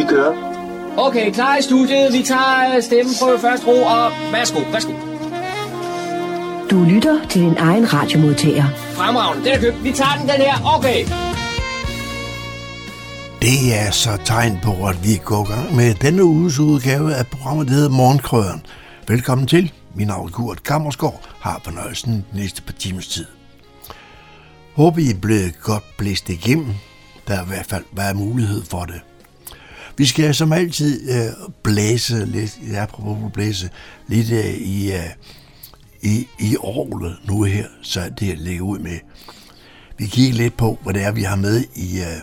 Vi kører. Okay, klar i studiet. Vi tager stemmen på først ro, og værsgo, værsgo. Du lytter til din egen radiomodtager. Fremragende, den er købt. Vi tager den, den her. Okay. Det er så tegn på, at vi går i gang med denne uges udgave af programmet, der hedder Morgenkrøden. Velkommen til. Min navn er Kurt Kammersgaard har fornøjelsen den næste par timers tid. Håber I er blevet godt blæst igennem. Der er i hvert fald været mulighed for det. Vi skal som altid øh, blæse lidt, ja, apropos at blæse lidt øh, i, øh, i, i orlet nu her, så det ligger ud med. Vi kigger lidt på, hvad det er, vi har med i, øh,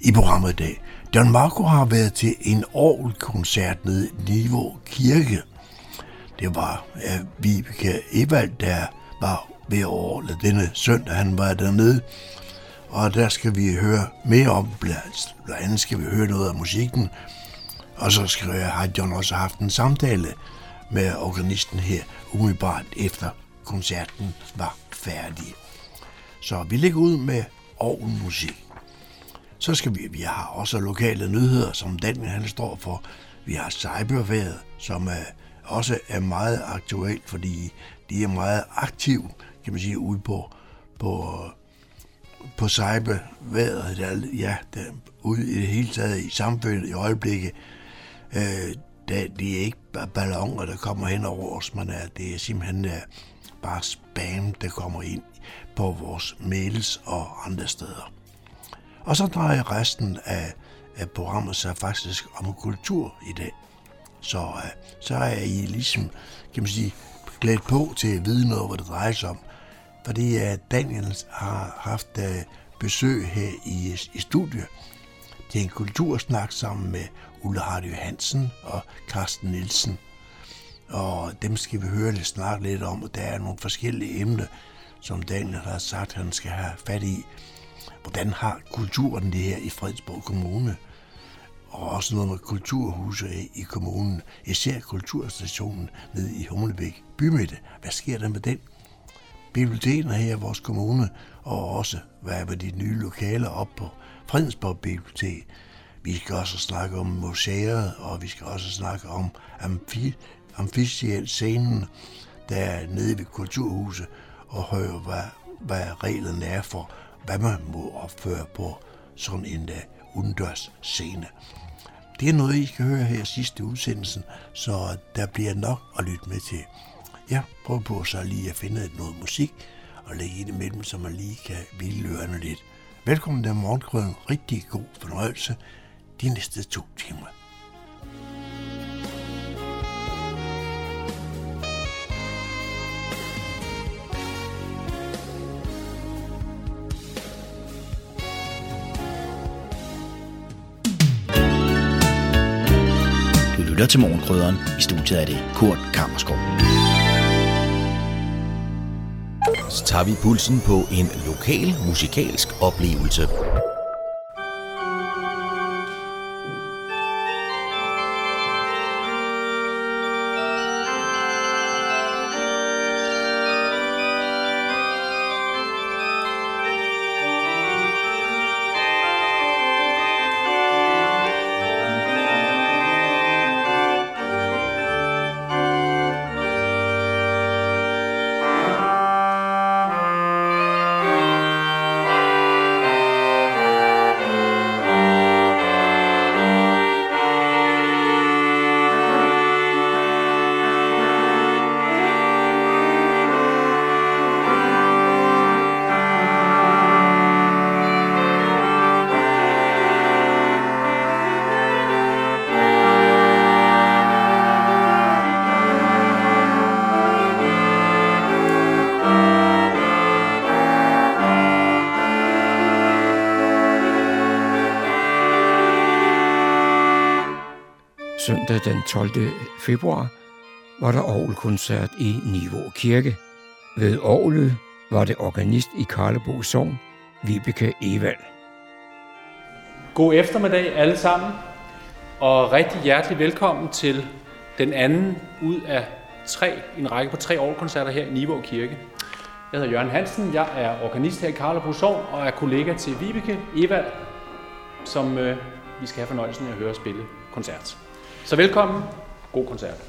i programmet i dag. Don Marco har været til en orgelkoncert nede i Niveau Kirke. Det var øh, Vibeke Evald, der var ved orlet denne søndag, han var dernede. Og der skal vi høre mere om, blandt andet skal vi høre noget af musikken. Og så skal jeg, har John også haft en samtale med organisten her, umiddelbart efter koncerten var færdig. Så vi ligger ud med orgelmusik. Så skal vi, vi har også lokale nyheder, som Daniel han står for. Vi har cyberværet, som er, også er meget aktuelt, fordi de er meget aktive, kan man sige, ude på, på, på cyberværet, ja, det, ude i det hele taget i samfundet i øjeblikket. Øh, der, det er ikke bare ballonger, der kommer hen over os, men er, det er simpelthen er bare spam, der kommer ind på vores mails og andre steder. Og så drejer resten af, af programmet sig faktisk om kultur i dag. Så, øh, så er I ligesom, kan man sige, glædt på til at vide noget, hvad det drejer sig om. Fordi øh, Daniel har haft øh, besøg her i, i studiet til en kultursnak sammen med Ulle Hardy Hansen og Carsten Nielsen. Og dem skal vi høre lidt snart lidt om, og der er nogle forskellige emner, som Daniel har sagt, han skal have fat i. Hvordan har kulturen det her i Fredensborg Kommune? Og også noget med kulturhuse i kommunen. Især kulturstationen nede i Humlebæk bymidte. Hvad sker der med den? Bibliotekerne her i vores kommune, og også hvad er med de nye lokaler op på Fredensborg Bibliotek. Vi skal også snakke om museer, og vi skal også snakke om amfi, amfisiel scenen, der er nede ved Kulturhuset, og høre, hvad, hvad reglerne er for, hvad man må opføre på sådan en uh, udendørs scene. Det er noget, I skal høre her i sidste udsendelsen, så der bliver nok at lytte med til. Jeg prøver på så lige at finde noget musik og lægge ind imellem, så man lige kan vilde ørerne lidt. Velkommen til morgenkrøden. Rigtig god fornøjelse de næste to timer. Du lytter til Morgenkrydderen. I studiet er det Kurt Kammerskov. Så tager vi pulsen på en lokal musikalsk oplevelse. Søndag den 12. februar var der orgelkoncert i Niveau Kirke. Ved orgelet var det organist i Karlebo Sogn, Vibeke Evald. God eftermiddag alle sammen, og rigtig hjertelig velkommen til den anden ud af tre, en række på tre årkoncerter her i Niveau Kirke. Jeg hedder Jørgen Hansen, jeg er organist her i Karlebo Sogn og er kollega til Vibeke Evald, som øh, vi skal have fornøjelsen af at høre spille koncert. Så velkommen. God koncert.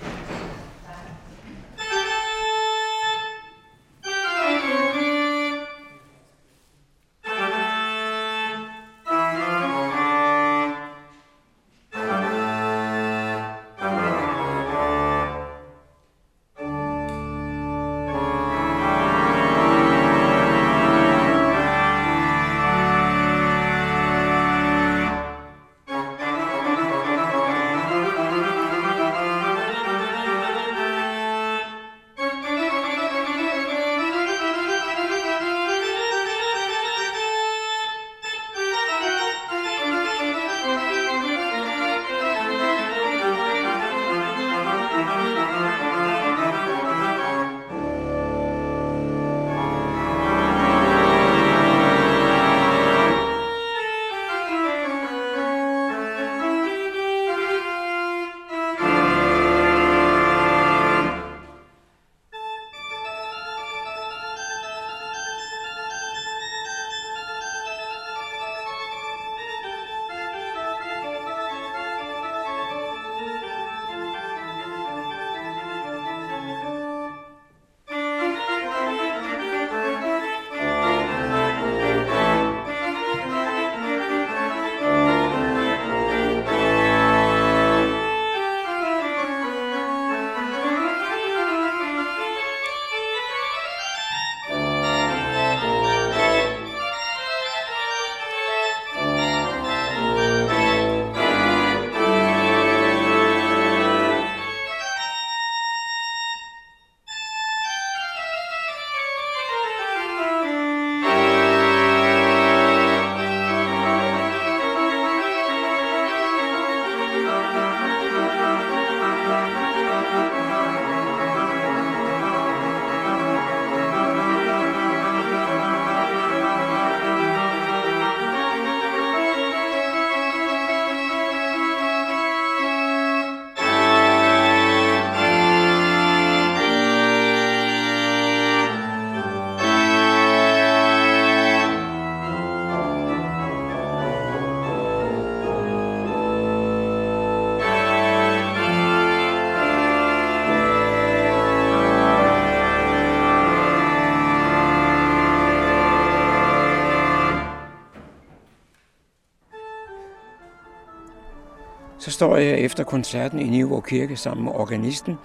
Står jeg efter koncerten i Nivå Kirke sammen med organisten,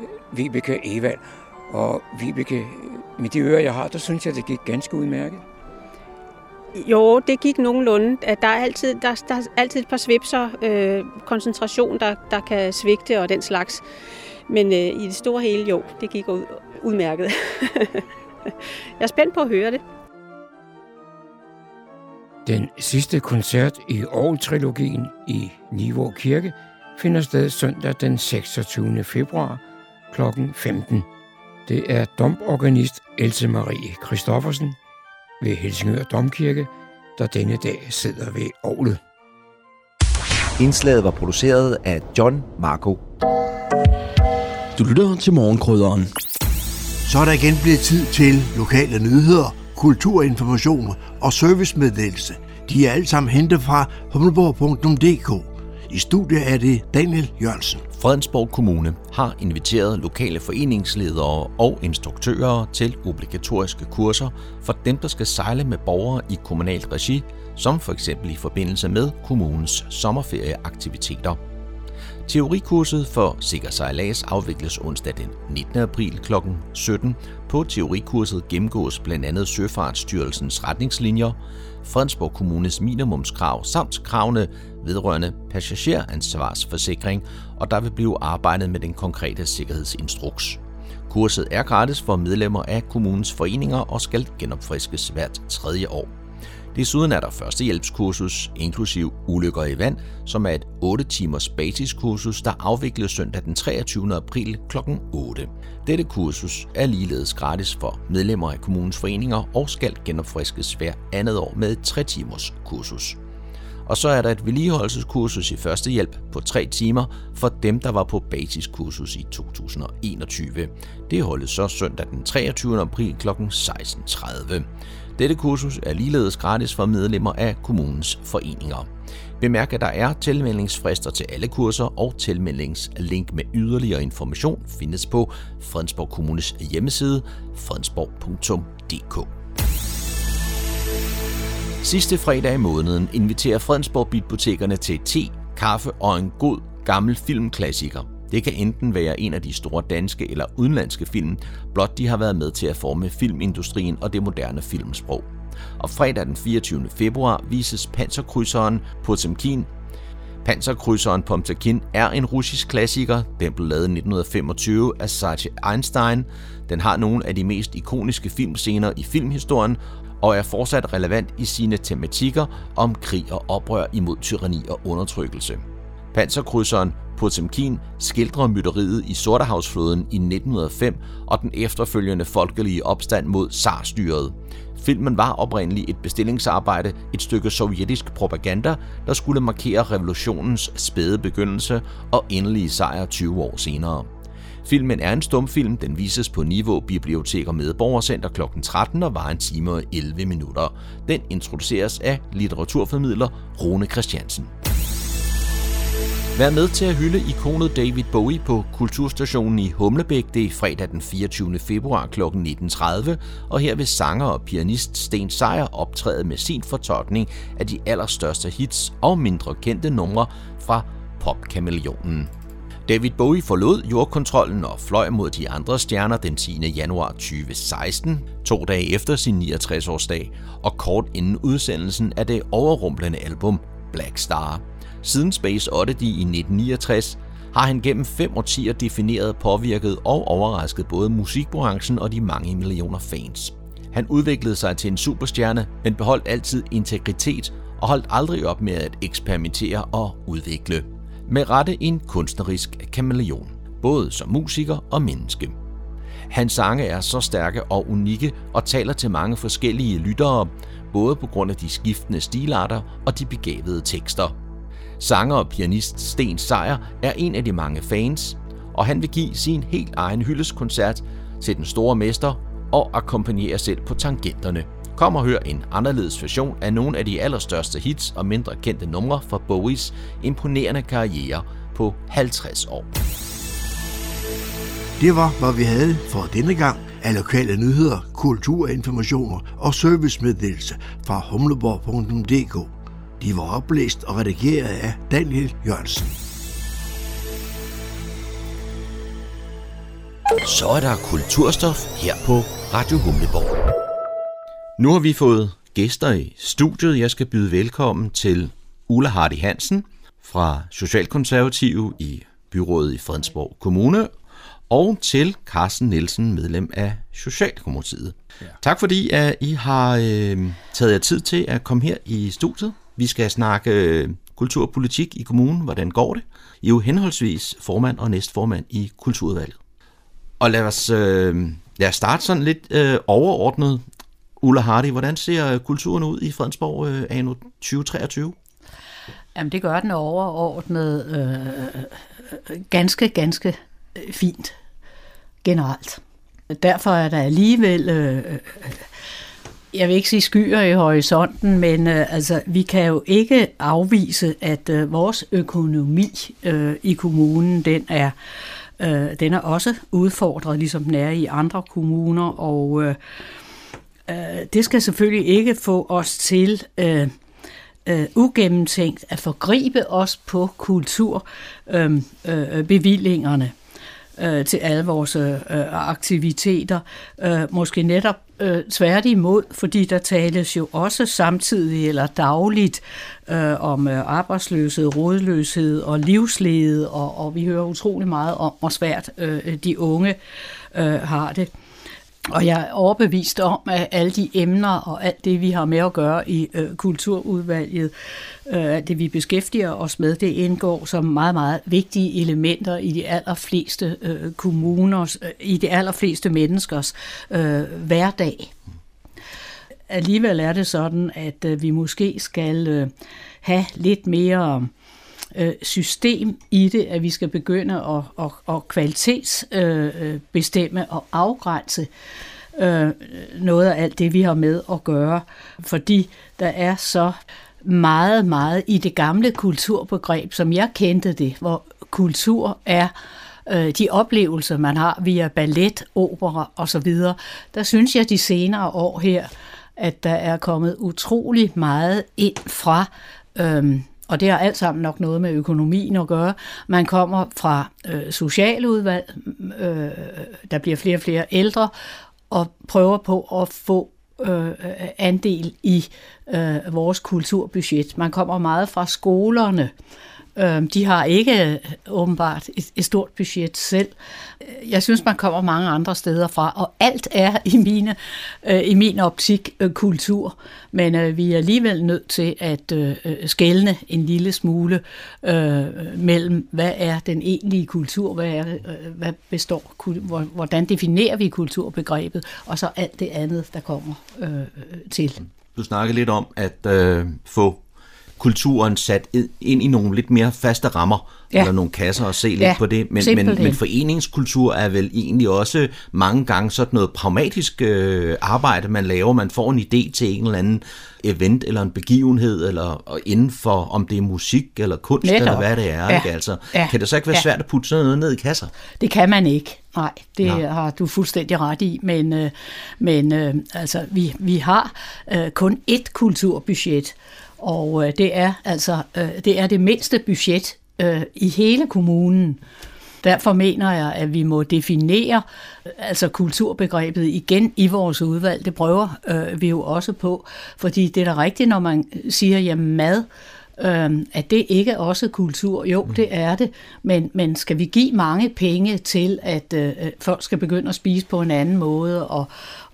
øh, Vibeke Evald. Og Vibeke, øh, med de ører, jeg har, der synes jeg, det gik ganske udmærket. Jo, det gik nogenlunde. Der er altid, der, der er altid et par svipser, øh, koncentration, der, der kan svigte og den slags. Men øh, i det store hele, jo, det gik ud, udmærket. jeg er spændt på at høre det. Den sidste koncert i Aarhus-trilogien i Nivå Kirke finder sted søndag den 26. februar kl. 15. Det er domorganist Else Marie Christoffersen ved Helsingør Domkirke, der denne dag sidder ved Aarhus. Indslaget var produceret af John Marco. Du lytter til morgenkrydderen. Så er der igen blevet tid til lokale nyheder, kulturinformation og servicemeddelelse. De er alle sammen hentet fra humleborg.dk. I studiet er det Daniel Jørgensen. Fredensborg Kommune har inviteret lokale foreningsledere og instruktører til obligatoriske kurser for dem, der skal sejle med borgere i kommunalt regi, som for eksempel i forbindelse med kommunens sommerferieaktiviteter. Teorikurset for sikker sejlads afvikles onsdag den 19. april kl. 17. På teorikurset gennemgås blandt andet Søfartsstyrelsens retningslinjer, Fredensborg Kommunes minimumskrav samt kravene vedrørende passageransvarsforsikring, og der vil blive arbejdet med den konkrete sikkerhedsinstruks. Kurset er gratis for medlemmer af kommunens foreninger og skal genopfriskes hvert tredje år. Desuden er der førstehjælpskursus, inklusiv ulykker i vand, som er et 8 timers basiskursus, der afvikles søndag den 23. april kl. 8. Dette kursus er ligeledes gratis for medlemmer af kommunens foreninger og skal genopfriskes hver andet år med et 3 timers kursus. Og så er der et vedligeholdelseskursus i førstehjælp på 3 timer for dem, der var på basiskursus i 2021. Det holdes så søndag den 23. april kl. 16.30. Dette kursus er ligeledes gratis for medlemmer af kommunens foreninger. Bemærk, at der er tilmeldingsfrister til alle kurser, og tilmeldingslink med yderligere information findes på Fredensborg Kommunes hjemmeside fredensborg.dk. Sidste fredag i måneden inviterer Fredensborg Bibliotekerne til te, kaffe og en god gammel filmklassiker. Det kan enten være en af de store danske eller udenlandske film, blot de har været med til at forme filmindustrien og det moderne filmsprog. Og fredag den 24. februar vises panserkrydseren Potemkin. Panserkrydseren Potemkin er en russisk klassiker. Den blev lavet i 1925 af Sergei Einstein. Den har nogle af de mest ikoniske filmscener i filmhistorien, og er fortsat relevant i sine tematikker om krig og oprør imod tyranni og undertrykkelse. Panserkrydseren Potemkin skildrer mytteriet i Sortehavsflåden i 1905 og den efterfølgende folkelige opstand mod zarstyret. Filmen var oprindeligt et bestillingsarbejde, et stykke sovjetisk propaganda, der skulle markere revolutionens spæde begyndelse og endelige sejr 20 år senere. Filmen er en stumfilm, den vises på Niveau Bibliotek og Medborgercenter kl. 13 og var en time og 11 minutter. Den introduceres af litteraturformidler Rune Christiansen. Vær med til at hylde ikonet David Bowie på Kulturstationen i Humlebæk. Det er fredag den 24. februar kl. 19.30, og her vil sanger og pianist Sten Sejer optræde med sin fortolkning af de allerstørste hits og mindre kendte numre fra popkameleonen. David Bowie forlod jordkontrollen og fløj mod de andre stjerner den 10. januar 2016, to dage efter sin 69-årsdag, og kort inden udsendelsen af det overrumplende album Black Star. Siden Space Oddity i 1969 har han gennem fem årtier defineret, påvirket og overrasket både musikbranchen og de mange millioner fans. Han udviklede sig til en superstjerne, men beholdt altid integritet og holdt aldrig op med at eksperimentere og udvikle. Med rette en kunstnerisk kameleon, både som musiker og menneske. Hans sange er så stærke og unikke og taler til mange forskellige lyttere, både på grund af de skiftende stilarter og de begavede tekster. Sanger og pianist Sten Sejer er en af de mange fans, og han vil give sin helt egen hyldeskoncert til den store mester og akkompagnere selv på tangenterne. Kom og hør en anderledes version af nogle af de allerstørste hits og mindre kendte numre fra Bowies imponerende karriere på 50 år. Det var, hvad vi havde for denne gang af lokale nyheder, kulturinformationer og servicemeddelelse fra humleborg.dk. De var oplæst og redigeret af Daniel Jørgensen. Så er der kulturstof her på Radio Humleborg. Nu har vi fået gæster i studiet. Jeg skal byde velkommen til Ulla Hardy Hansen fra Socialkonservative i byrådet i Fredensborg Kommune og til Carsten Nielsen, medlem af Socialdemokratiet. Ja. Tak fordi at I har øh, taget jer tid til at komme her i studiet. Vi skal snakke øh, kulturpolitik i kommunen. Hvordan går det? I er jo henholdsvis formand og næstformand i Kulturudvalget. Og lad os, øh, lad os starte sådan lidt øh, overordnet. Ulla Hardy, hvordan ser øh, kulturen ud i Fredensborg øh, anno 2023? Jamen det gør den overordnet øh, øh, ganske, ganske øh, fint generelt. Derfor er der alligevel, øh, jeg vil ikke sige skyer i horisonten, men øh, altså, vi kan jo ikke afvise, at øh, vores økonomi øh, i kommunen, den er, øh, den er også udfordret, ligesom den er i andre kommuner, og øh, øh, det skal selvfølgelig ikke få os til... Øh, øh, ugennemtænkt at forgribe os på kulturbevillingerne. Øhm, øh, øh, til alle vores øh, øh aktiviteter. Øh, måske netop øh, tværtimod, fordi der tales jo også samtidig eller dagligt øh, om øh, arbejdsløshed, rådløshed og livslede, og, og vi hører utrolig meget om, hvor svært øh, de unge øh, har det. Og jeg er overbevist om, at alle de emner og alt det, vi har med at gøre i øh, kulturudvalget, øh, det vi beskæftiger os med, det indgår som meget, meget vigtige elementer i de allerfleste øh, kommuners, øh, i de allerfleste menneskers øh, hverdag. Alligevel er det sådan, at øh, vi måske skal øh, have lidt mere øh, system i det, at vi skal begynde at, at, at kvalitetsbestemme og afgrænse øh, noget af alt det, vi har med at gøre, fordi der er så meget, meget i det gamle kulturbegreb, som jeg kendte det, hvor kultur er øh, de oplevelser, man har via ballet, opera osv., der synes jeg de senere år her, at der er kommet utrolig meget ind fra, øhm, og det har alt sammen nok noget med økonomien at gøre. Man kommer fra øh, socialudvalg, øh, der bliver flere og flere ældre, og prøver på at få øh, andel i øh, vores kulturbudget. Man kommer meget fra skolerne, Øh, Øhm, de har ikke øh, åbenbart et, et stort budget selv. Øh, jeg synes, man kommer mange andre steder fra, og alt er i, mine, øh, i min optik kultur. Men vi er alligevel nødt til at skælne en lille smule mellem, hvad er den egentlige kultur, hvad, er, hvad består, hvordan definerer vi kulturbegrebet, og så alt det andet, der kommer til. Du snakkede lidt om at øh, få kulturen sat ind i nogle lidt mere faste rammer, ja. eller nogle kasser og se lidt ja, på det. Men, men, men foreningskultur er vel egentlig også mange gange sådan noget pragmatisk øh, arbejde, man laver. Man får en idé til en eller anden event eller en begivenhed, eller inden for, om det er musik eller kunst, Netop. eller hvad det er. Ja. Ikke? Altså, ja. Kan det så ikke være ja. svært at putte sådan noget ned i kasser? Det kan man ikke. Nej, det Nå. har du fuldstændig ret i, men, øh, men øh, altså, vi, vi har øh, kun ét kulturbudget, og øh, det er altså øh, det er det mindste budget øh, i hele kommunen. Derfor mener jeg, at vi må definere øh, altså kulturbegrebet igen i vores udvalg. Det prøver øh, vi jo også på, fordi det er da rigtigt, når man siger, jamen mad, øh, at det ikke er også kultur. Jo, mm. det er det, men, men skal vi give mange penge til, at øh, folk skal begynde at spise på en anden måde, og,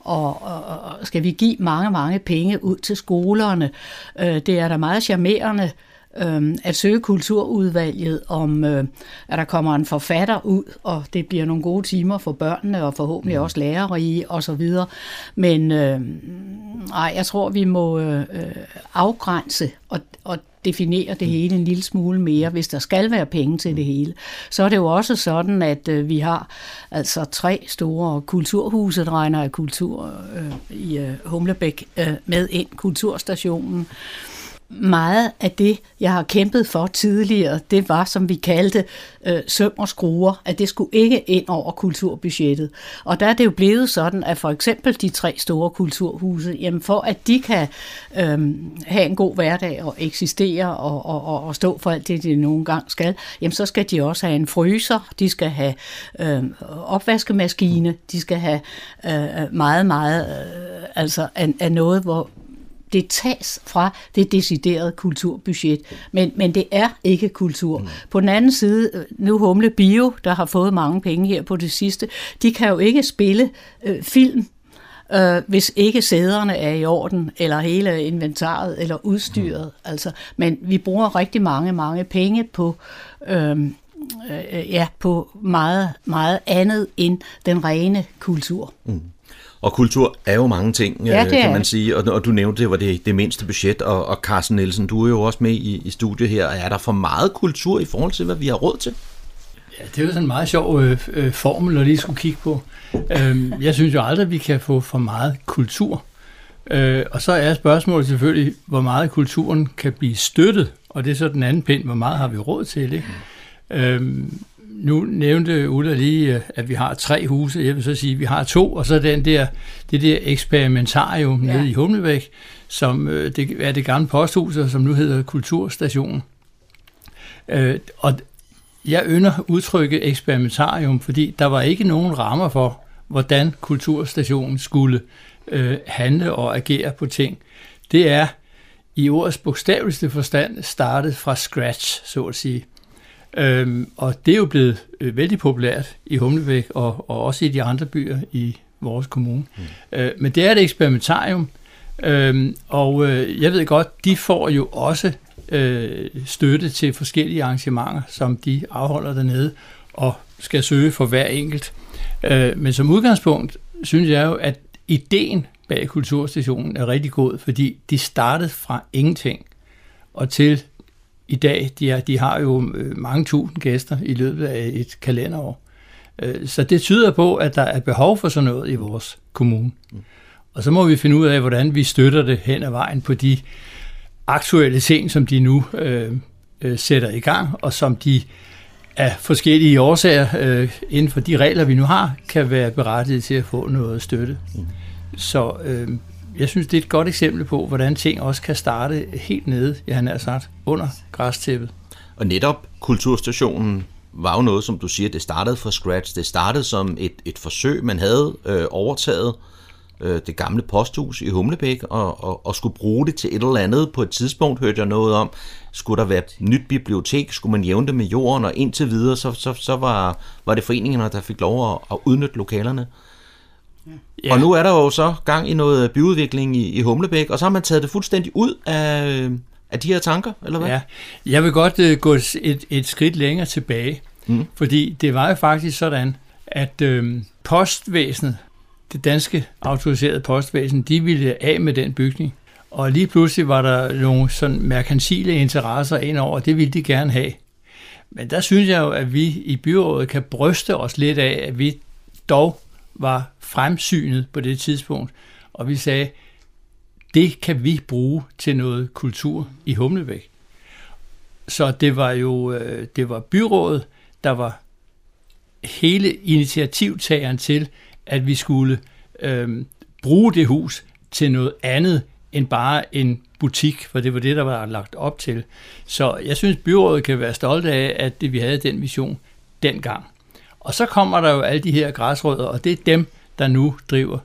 og, og, og skal vi give mange, mange penge ud til skolerne. Øh, det er da meget charmerende øh, at søge kulturudvalget om, øh, at der kommer en forfatter ud, og det bliver nogle gode timer for børnene, og forhåbentlig mm. også lærerige og så videre. Men øh, ej, jeg tror, vi må øh, afgrænse, og, og definere det hele en lille smule mere, hvis der skal være penge til det hele. Så er det jo også sådan, at øh, vi har altså tre store kulturhuse, der regner af kultur øh, i øh, Humlebæk øh, med ind, kulturstationen. Øh, meget af det, jeg har kæmpet for tidligere, det var, som vi kaldte øh, søm og skruer, at det skulle ikke ind over kulturbudgettet. Og der er det jo blevet sådan, at for eksempel de tre store kulturhuse, jamen for at de kan øh, have en god hverdag og eksistere og, og, og, og stå for alt det, de nogle gange skal, jamen så skal de også have en fryser, de skal have øh, opvaskemaskine, de skal have øh, meget, meget øh, altså af, af noget, hvor det tages fra det deciderede kulturbudget. Men, men det er ikke kultur. Mm. På den anden side, øh, nu Humle Bio, der har fået mange penge her på det sidste, de kan jo ikke spille øh, film øh, hvis ikke sæderne er i orden, eller hele inventaret, eller udstyret. Mm. Altså, men vi bruger rigtig mange, mange penge på, øhm, øh, ja, på meget, meget andet end den rene kultur. Mm. Og kultur er jo mange ting, ja, øh, kan man sige. Og, og du nævnte, det var det, det mindste budget. Og, og Carsten Nielsen, du er jo også med i, i studiet her. Er der for meget kultur i forhold til, hvad vi har råd til? Ja, det er jo sådan en meget sjov øh, øh, formel, at lige skulle kigge på. Øh, jeg synes jo aldrig, at vi kan få for meget kultur. Øh, og så er spørgsmålet selvfølgelig, hvor meget kulturen kan blive støttet. Og det er så den anden pind, hvor meget har vi råd til, ikke? Mm. Øh, nu nævnte Ulla lige, øh, at vi har tre huse. Jeg vil så sige, at vi har to, og så den der, det der eksperimentarium ja. nede i Humlebæk, som øh, det er det gamle posthus, som nu hedder Kulturstationen. Øh, og jeg ynder udtrykket eksperimentarium, fordi der var ikke nogen rammer for, hvordan Kulturstationen skulle øh, handle og agere på ting. Det er i ordets bogstaveligste forstand startet fra scratch, så at sige. Øhm, og det er jo blevet øh, vældig populært i Humlebæk og, og også i de andre byer i vores kommune. Mm. Øh, men det er et eksperimentarium, øhm, og øh, jeg ved godt, de får jo også øh, støtte til forskellige arrangementer, som de afholder dernede og skal søge for hver enkelt. Øh, men som udgangspunkt synes jeg jo, at ideen bag Kulturstationen er rigtig god, fordi de startede fra ingenting og til i dag, de, er, de har jo øh, mange tusind gæster i løbet af et kalenderår. Øh, så det tyder på, at der er behov for sådan noget i vores kommune. Og så må vi finde ud af, hvordan vi støtter det hen ad vejen på de aktuelle ting, som de nu øh, øh, sætter i gang, og som de af forskellige årsager øh, inden for de regler, vi nu har, kan være berettiget til at få noget støtte. Mm. Så øh, jeg synes, det er et godt eksempel på, hvordan ting også kan starte helt nede, jeg har sagt, under græstæppet. Og netop kulturstationen var jo noget, som du siger, det startede fra scratch. Det startede som et, et forsøg, man havde øh, overtaget øh, det gamle posthus i Humlebæk og, og, og skulle bruge det til et eller andet. På et tidspunkt hørte jeg noget om, skulle der være et nyt bibliotek, skulle man jævne det med jorden, og indtil videre, så, så, så var, var det foreningerne, der fik lov at, at udnytte lokalerne. Ja. Og nu er der jo så gang i noget byudvikling i, i Humlebæk, og så har man taget det fuldstændig ud af, af de her tanker, eller hvad? Ja, jeg vil godt uh, gå et, et skridt længere tilbage, mm. fordi det var jo faktisk sådan, at øh, postvæsenet, det danske autoriserede postvæsen, de ville af med den bygning. Og lige pludselig var der nogle sådan merkantile interesser ind over, det ville de gerne have. Men der synes jeg jo, at vi i byrådet kan bryste os lidt af, at vi dog var fremsynet på det tidspunkt, og vi sagde, det kan vi bruge til noget kultur i Humlebæk. Så det var jo øh, det var byrådet, der var hele initiativtageren til, at vi skulle øh, bruge det hus til noget andet end bare en butik, for det var det, der var lagt op til. Så jeg synes, byrådet kan være stolt af, at vi havde den vision dengang. Og så kommer der jo alle de her græsrødder, og det er dem, der nu driver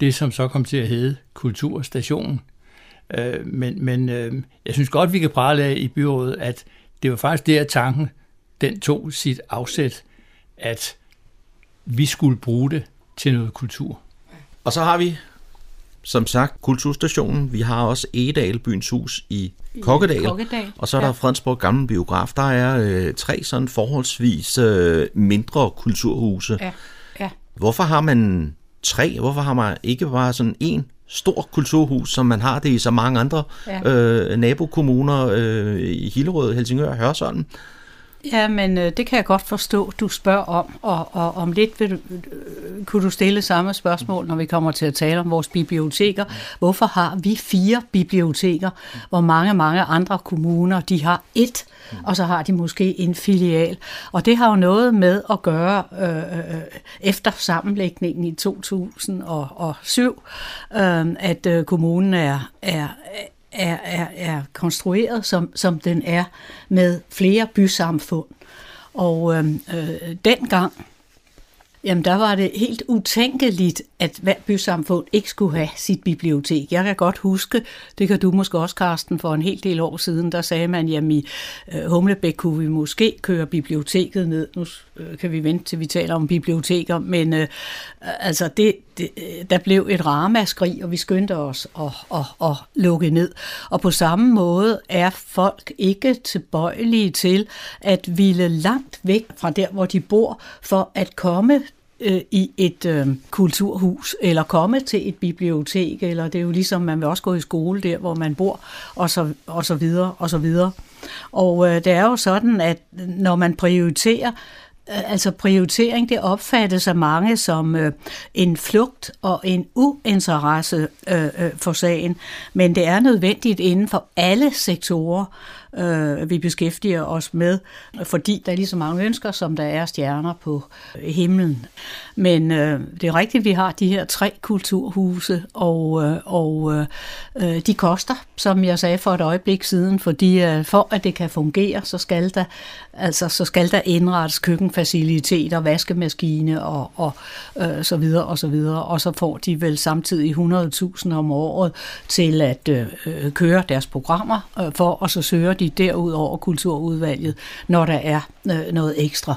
det, som så kom til at hedde Kulturstationen. Øh, men men øh, jeg synes godt, vi kan prale af i byrådet, at det var faktisk der tanken, den tog sit afsæt, at vi skulle bruge det til noget kultur. Og så har vi som sagt Kulturstationen. Vi har også Egedal, byens hus i Kokkedal. Kokkedal. Og så er der ja. Fredensborg Gamle Biograf. Der er øh, tre sådan forholdsvis øh, mindre kulturhuse. Ja. Ja. Hvorfor har man tre? Hvorfor har man ikke bare sådan en stor kulturhus, som man har det i så mange andre ja. øh, nabokommuner øh, i Hillerød, Helsingør og Hørsholm? Ja, men øh, det kan jeg godt forstå, du spørger om, og, og om lidt vil, øh, kunne du stille samme spørgsmål, når vi kommer til at tale om vores biblioteker. Hvorfor har vi fire biblioteker, hvor mange, mange andre kommuner, de har et, og så har de måske en filial. Og det har jo noget med at gøre øh, øh efter sammenlægningen i 2007, øh, at øh, kommunen er, er er, er, er konstrueret, som, som den er med flere bysamfund. Og øh, øh, dengang Jamen, der var det helt utænkeligt, at hver bysamfund ikke skulle have sit bibliotek. Jeg kan godt huske, det kan du måske også, Karsten, for en hel del år siden, der sagde man, jamen i øh, Humlebæk kunne vi måske køre biblioteket ned. Nu Øh, kan vi vente til vi taler om biblioteker, men øh, altså det, det, øh, der blev et ramaskrig, og vi skyndte os at, at, at lukke ned. Og på samme måde er folk ikke tilbøjelige til at ville langt væk fra der, hvor de bor, for at komme øh, i et øh, kulturhus, eller komme til et bibliotek, eller det er jo ligesom, man vil også gå i skole der, hvor man bor, og så, og så videre, og så videre. Og øh, det er jo sådan, at når man prioriterer, Øh, altså prioritering, det opfattes af mange som øh, en flugt og en uinteresse øh, øh, for sagen, men det er nødvendigt inden for alle sektorer, øh, vi beskæftiger os med, fordi der er lige så mange ønsker, som der er stjerner på himlen. Men øh, det er rigtigt, at vi har de her tre kulturhuse, og, øh, og øh, øh, de koster, som jeg sagde for et øjeblik siden, fordi øh, for at det kan fungere, så skal der, altså, så skal der indrettes køkkenfaciliteter, vaskemaskine og, og øh, så videre og så videre, og så får de vel samtidig 100.000 om året til at øh, øh, køre deres programmer, øh, for og så søger de derudover kulturudvalget, når der er øh, noget ekstra.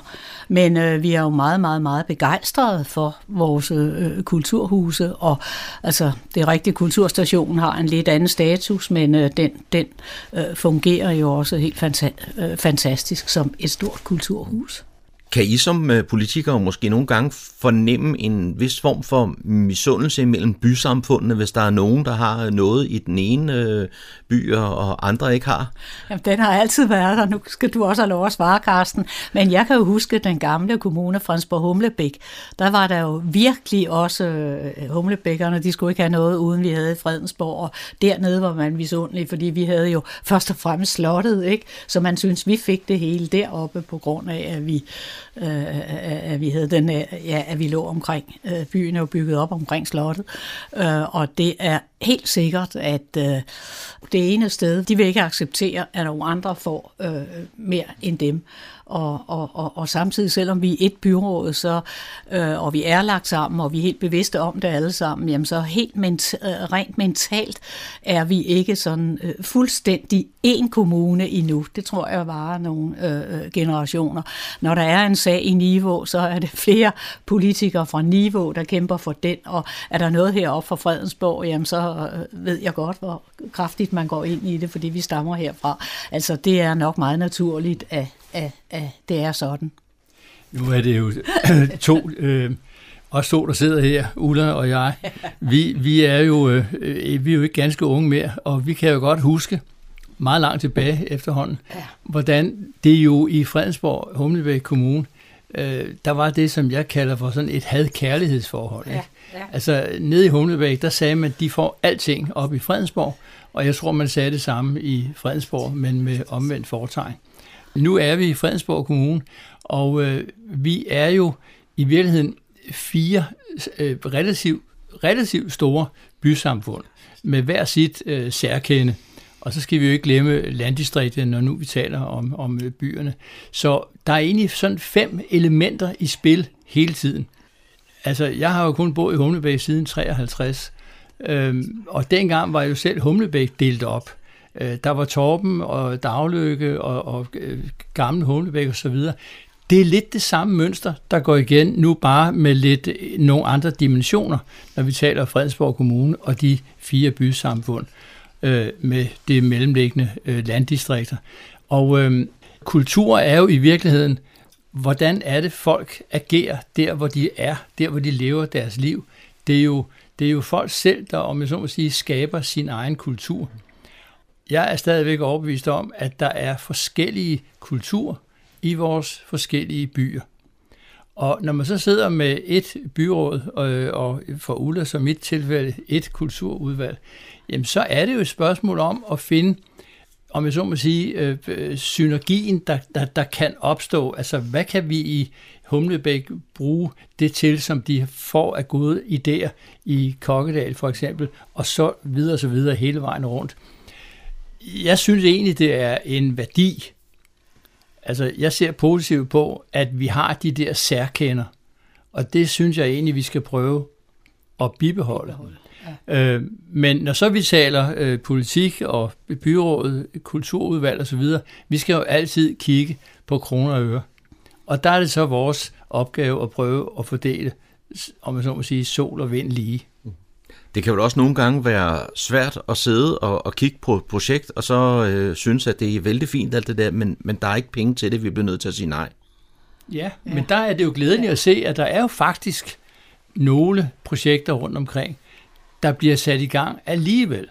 Men øh, vi er jo meget, meget, meget begejstrede for vores øh, kulturhuse, og altså det rigtige kulturstation har en lidt anden status, men øh, den, den øh, fungerer jo også helt fanta- øh, fantastisk som et stort kulturhus. Kan I som øh, politikere måske nogle gange fornemme en vis form for misundelse mellem bysamfundene, hvis der er nogen, der har øh, noget i den ene øh, byer og andre ikke har? Jamen, den har altid været der. Nu skal du også have lov at svare, Karsten. Men jeg kan jo huske den gamle kommune, Fransborg Humlebæk. Der var der jo virkelig også øh, humlebækkerne. De skulle ikke have noget, uden vi havde Fredensborg. Og dernede var man misundelig, fordi vi havde jo først og fremmest slottet, ikke? Så man synes, vi fik det hele deroppe på grund af, at vi øh, at vi havde den, øh, ja, at vi lå omkring øh, byen og bygget op omkring slottet. Øh, og det er helt sikkert, at øh, det ene sted, de vil ikke acceptere, at nogle andre får øh, mere end dem. Og, og, og, og samtidig, selvom vi er et byråd, så, øh, og vi er lagt sammen, og vi er helt bevidste om det alle sammen, jamen så helt ment, øh, rent mentalt er vi ikke sådan øh, fuldstændig en kommune endnu. Det tror jeg varer nogle øh, øh, generationer. Når der er en sag i Niveau, så er det flere politikere fra Niveau, der kæmper for den, og er der noget heroppe fra Fredensborg, jamen så øh, ved jeg godt, hvor kraftigt man går ind i det, fordi vi stammer herfra. Altså det er nok meget naturligt, at at, at det er sådan. Nu er det jo to, øh, os to, der sidder her, Ulla og jeg, vi, vi, er jo, øh, vi er jo ikke ganske unge mere, og vi kan jo godt huske, meget langt tilbage efterhånden, ja. hvordan det jo i Fredensborg, Humlebæk Kommune, øh, der var det, som jeg kalder for sådan et had-kærlighedsforhold. Ikke? Ja, ja. Altså nede i Humlebæk, der sagde man, at de får alting op i Fredensborg, og jeg tror, man sagde det samme i Fredensborg, men med omvendt foretegn. Nu er vi i Fredensborg Kommune, og øh, vi er jo i virkeligheden fire øh, relativt, relativt store bysamfund med hver sit øh, særkende. Og så skal vi jo ikke glemme landdistriktet, når nu vi taler om, om øh, byerne. Så der er egentlig sådan fem elementer i spil hele tiden. Altså, jeg har jo kun boet i Humlebæk siden 53, øhm, og dengang var jo selv Humlebæk delt op. Øh, der var Torben og Daglykke og, og øh, Gamle Humlebæk og så videre. Det er lidt det samme mønster, der går igen nu bare med lidt øh, nogle andre dimensioner, når vi taler Fredensborg Kommune og de fire bysamfund øh, med det mellemliggende øh, landdistrikter. Og øh, kultur er jo i virkeligheden, hvordan er det folk agerer der, hvor de er, der, hvor de lever deres liv. Det er jo, det er jo folk selv, der, om jeg så må sige, skaber sin egen kultur jeg er stadigvæk overbevist om, at der er forskellige kulturer i vores forskellige byer. Og når man så sidder med et byråd, øh, og for Ulla som mit tilfælde et kulturudvalg, jamen så er det jo et spørgsmål om at finde, om jeg så må sige, øh, synergien, der, der, der kan opstå. Altså, hvad kan vi i Humlebæk bruge det til, som de får af gode idéer i Kokkedal for eksempel, og så videre og så videre hele vejen rundt jeg synes egentlig, det er en værdi. Altså, jeg ser positivt på, at vi har de der særkender. Og det synes jeg egentlig, vi skal prøve at bibeholde. Ja. Øh, men når så vi taler øh, politik og byråd, kulturudvalg osv., vi skal jo altid kigge på kroner og øre. Og der er det så vores opgave at prøve at fordele, om man så må sige, sol og vind lige. Det kan jo også nogle gange være svært at sidde og, og kigge på et projekt, og så øh, synes, at det er vældig fint alt det der, men, men der er ikke penge til det, vi bliver nødt til at sige nej. Ja, ja. men der er det jo glædeligt at se, at der er jo faktisk nogle projekter rundt omkring, der bliver sat i gang alligevel.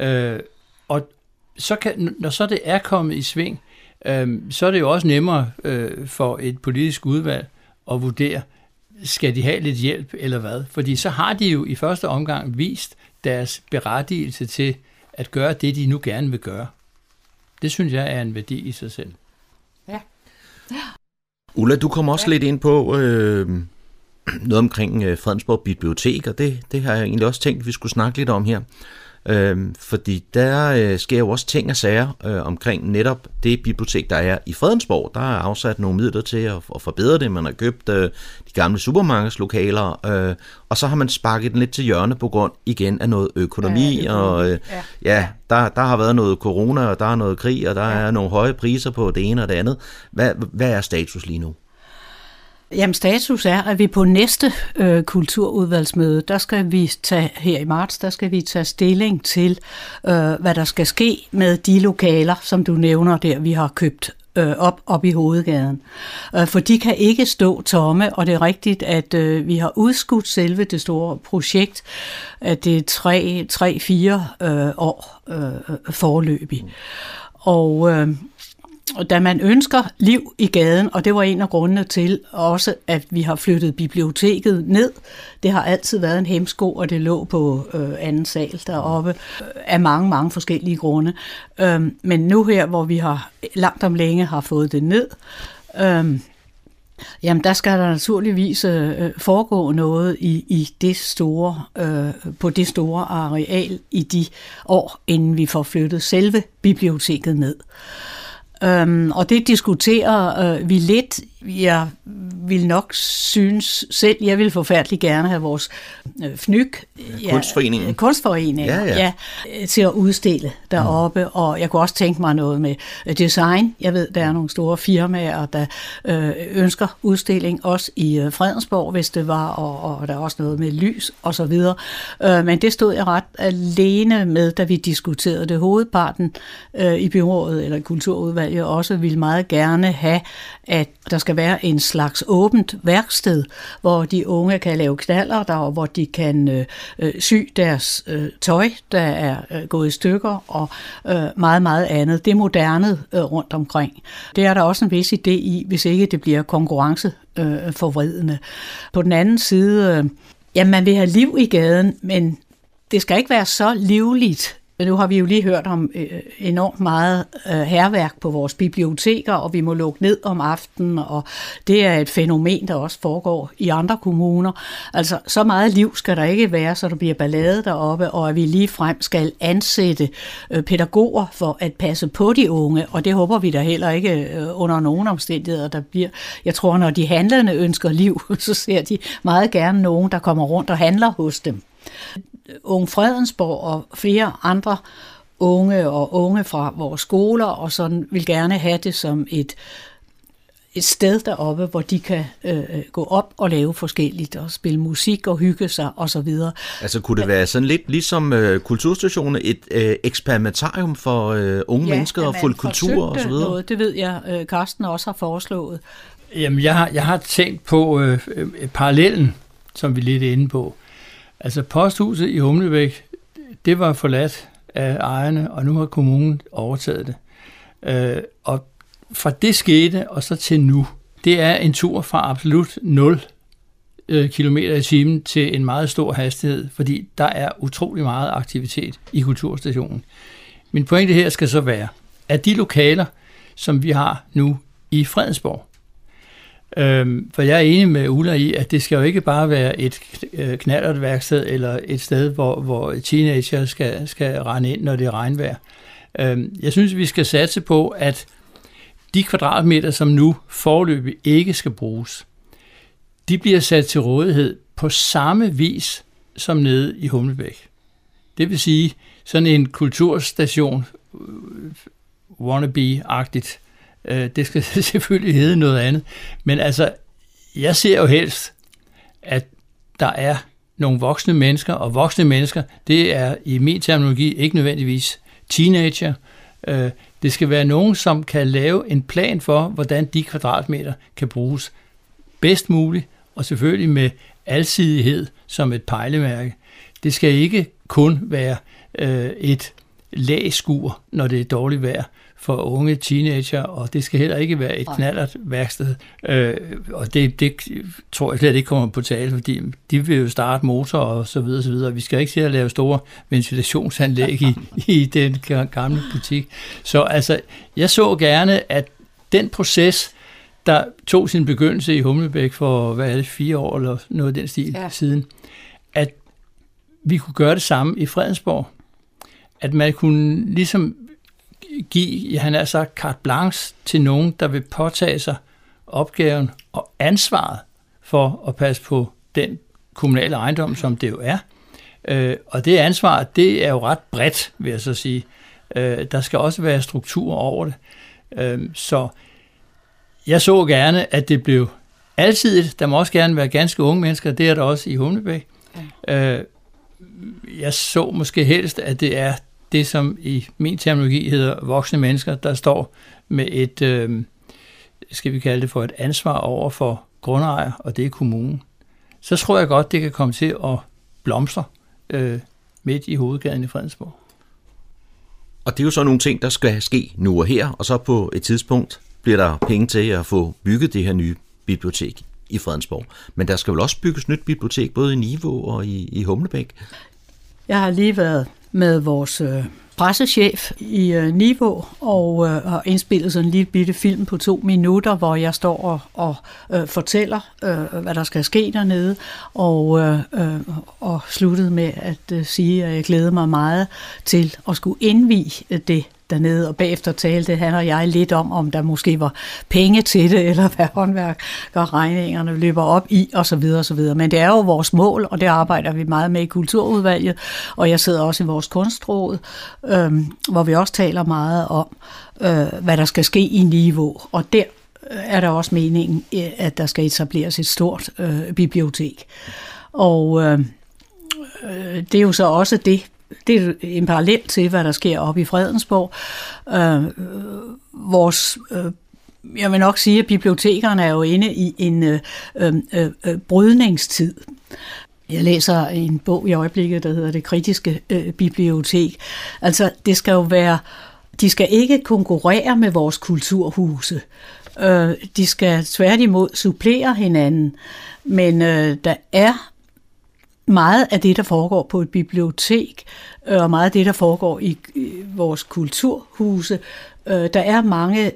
Øh, og så kan, når så det er kommet i sving, øh, så er det jo også nemmere øh, for et politisk udvalg at vurdere, skal de have lidt hjælp eller hvad? Fordi så har de jo i første omgang vist deres berettigelse til at gøre det, de nu gerne vil gøre. Det synes jeg er en værdi i sig selv. Ja. ja. Ulla, du kom også ja. lidt ind på øh, noget omkring øh, Fredensborg Bibliotek, og det, det har jeg egentlig også tænkt, vi skulle snakke lidt om her. Øh, fordi der øh, sker jo også ting og sager øh, omkring netop det bibliotek, der er i Fredensborg. Der er afsat nogle midler til at, at forbedre det. Man har købt øh, de gamle supermarkedslokaler, øh, og så har man sparket den lidt til hjørne på grund igen af noget økonomi. Ja, og øh, ja. ja, der, der har været noget corona, og der er noget krig, og der ja. er nogle høje priser på det ene og det andet. Hvad, hvad er status lige nu? Jamen status er, at vi på næste øh, kulturudvalgsmøde, der skal vi tage her i marts, der skal vi tage stilling til, øh, hvad der skal ske med de lokaler, som du nævner der, vi har købt øh, op, op i hovedgaden. Øh, for de kan ikke stå tomme, og det er rigtigt, at øh, vi har udskudt selve det store projekt, at det er tre, tre fire øh, år øh, øh forløbig. Og øh, da man ønsker liv i gaden, og det var en af grundene til også, at vi har flyttet biblioteket ned. Det har altid været en hemsko, og det lå på øh, anden sal deroppe øh, af mange, mange forskellige grunde. Øh, men nu her, hvor vi har langt om længe har fået det ned, øh, Jamen, der skal der naturligvis øh, foregå noget i, i det store, øh, på det store areal i de år, inden vi får flyttet selve biblioteket ned. Øhm, og det diskuterer øh, vi lidt. Jeg vil nok synes selv, jeg vil forfærdeligt gerne have vores øh, FNYK, ja, kunstforeningen, kunstforening ja, ja. Ja, øh, til at udstille deroppe. Mm. Og jeg kunne også tænke mig noget med øh, design. Jeg ved, der er nogle store firmaer, der øh, ønsker udstilling, også i øh, Fredensborg, hvis det var, og, og der er også noget med lys og så videre. Øh, men det stod jeg ret alene med, da vi diskuterede det. Hovedparten øh, i byrådet eller kulturudvalget også ville meget gerne have, at der skal være en slags åbent værksted, hvor de unge kan lave knaller der, og hvor de kan øh, øh, sy deres øh, tøj, der er øh, gået i stykker, og øh, meget, meget andet. Det er moderne øh, rundt omkring. Det er der også en vis idé i, hvis ikke det bliver konkurrenceforvridende. Øh, På den anden side, øh, ja, man vil have liv i gaden, men det skal ikke være så livligt, nu har vi jo lige hørt om øh, enormt meget øh, herværk på vores biblioteker, og vi må lukke ned om aftenen, og det er et fænomen, der også foregår i andre kommuner. Altså, så meget liv skal der ikke være, så der bliver ballade deroppe, og at vi lige frem skal ansætte øh, pædagoger for at passe på de unge, og det håber vi da heller ikke øh, under nogen omstændigheder, der bliver. Jeg tror, når de handlende ønsker liv, så ser de meget gerne nogen, der kommer rundt og handler hos dem. Ung Fredensborg og flere andre unge og unge fra vores skoler, og sådan vil gerne have det som et, et sted deroppe, hvor de kan øh, gå op og lave forskelligt, og spille musik og hygge sig osv. Altså kunne det være sådan lidt ligesom øh, kulturstationen, et øh, eksperimentarium for øh, unge ja, mennesker og fuld kultur og så videre? Noget, det ved jeg, øh, Carsten også har foreslået. Jamen, jeg har, jeg har tænkt på øh, øh, parallellen, som vi lidt er inde på. Altså posthuset i Humlebæk, det var forladt af ejerne, og nu har kommunen overtaget det. Øh, og fra det skete, og så til nu, det er en tur fra absolut 0 øh, km i timen til en meget stor hastighed, fordi der er utrolig meget aktivitet i kulturstationen. Min pointe her skal så være, at de lokaler, som vi har nu i Fredensborg, Øhm, for jeg er enig med Ulla i, at det skal jo ikke bare være et øh, knallert værksted eller et sted, hvor, hvor teenager skal, skal rende ind, når det er regnvejr. Øhm, jeg synes, vi skal satse på, at de kvadratmeter, som nu forløbig ikke skal bruges, de bliver sat til rådighed på samme vis som nede i Humlebæk. Det vil sige, sådan en kulturstation, øh, wannabe-agtigt, Øh, det skal selvfølgelig hedde noget andet. Men altså, jeg ser jo helst, at der er nogle voksne mennesker, og voksne mennesker, det er i min terminologi ikke nødvendigvis teenager. Øh, det skal være nogen, som kan lave en plan for, hvordan de kvadratmeter kan bruges bedst muligt, og selvfølgelig med alsidighed som et pejlemærke. Det skal ikke kun være øh, et lagskur, når det er dårligt vejr for unge teenager, og det skal heller ikke være et knallert værksted. Øh, og det, det tror jeg slet ikke kommer på tale, fordi de vil jo starte motor og så videre, så videre. Vi skal ikke til at lave store ventilationsanlæg i, i den gamle butik. Så altså, jeg så gerne, at den proces, der tog sin begyndelse i Humlebæk for, hvad er det, fire år eller noget af den stil ja. siden, at vi kunne gøre det samme i Fredensborg. At man kunne ligesom give, han har sagt, carte blanche til nogen, der vil påtage sig opgaven og ansvaret for at passe på den kommunale ejendom, som det jo er. Øh, og det ansvar, det er jo ret bredt, vil jeg så sige. Øh, der skal også være struktur over det. Øh, så jeg så gerne, at det blev altid. Der må også gerne være ganske unge mennesker, det er der også i Humlebæk. Ja. jeg så måske helst, at det er det, som i min terminologi hedder voksne mennesker, der står med et, øh, skal vi kalde det for et ansvar over for grundejer, og det er kommunen, så tror jeg godt, det kan komme til at blomstre øh, midt i hovedgaden i Fredensborg. Og det er jo så nogle ting, der skal ske nu og her, og så på et tidspunkt bliver der penge til at få bygget det her nye bibliotek i Fredensborg. Men der skal vel også bygges nyt bibliotek, både i Niveau og i, i Humlebæk? Jeg har lige været med vores øh, pressechef i øh, Niveau og øh, har indspillet sådan en lille bitte film på to minutter, hvor jeg står og, og øh, fortæller, øh, hvad der skal ske dernede, og, øh, øh, og sluttede med at øh, sige, at jeg glæder mig meget til at skulle indvige øh, det dernede, og bagefter talte han og jeg lidt om, om der måske var penge til det, eller hvad håndværk gør regningerne løber op i, og så videre, og så videre. Men det er jo vores mål, og det arbejder vi meget med i Kulturudvalget, og jeg sidder også i vores kunstråd, øh, hvor vi også taler meget om, øh, hvad der skal ske i niveau, og der øh, er der også meningen, øh, at der skal etableres et stort øh, bibliotek. Og øh, øh det er jo så også det, det er en parallel til, hvad der sker oppe i Fredensborg. Øh, vores øh, jeg vil nok sige, at bibliotekerne er jo inde i en øh, øh, øh, øh brydningstid. Jeg læser en bog i øjeblikket, der hedder Det kritiske øh, bibliotek. Altså, det skal jo være, de skal ikke konkurrere med vores kulturhuse. Øh, de skal tværtimod supplere hinanden. Men øh, der er meget af det, der foregår på et bibliotek, øh, og meget af det, der foregår i vores kulturhuse, øh, der er mange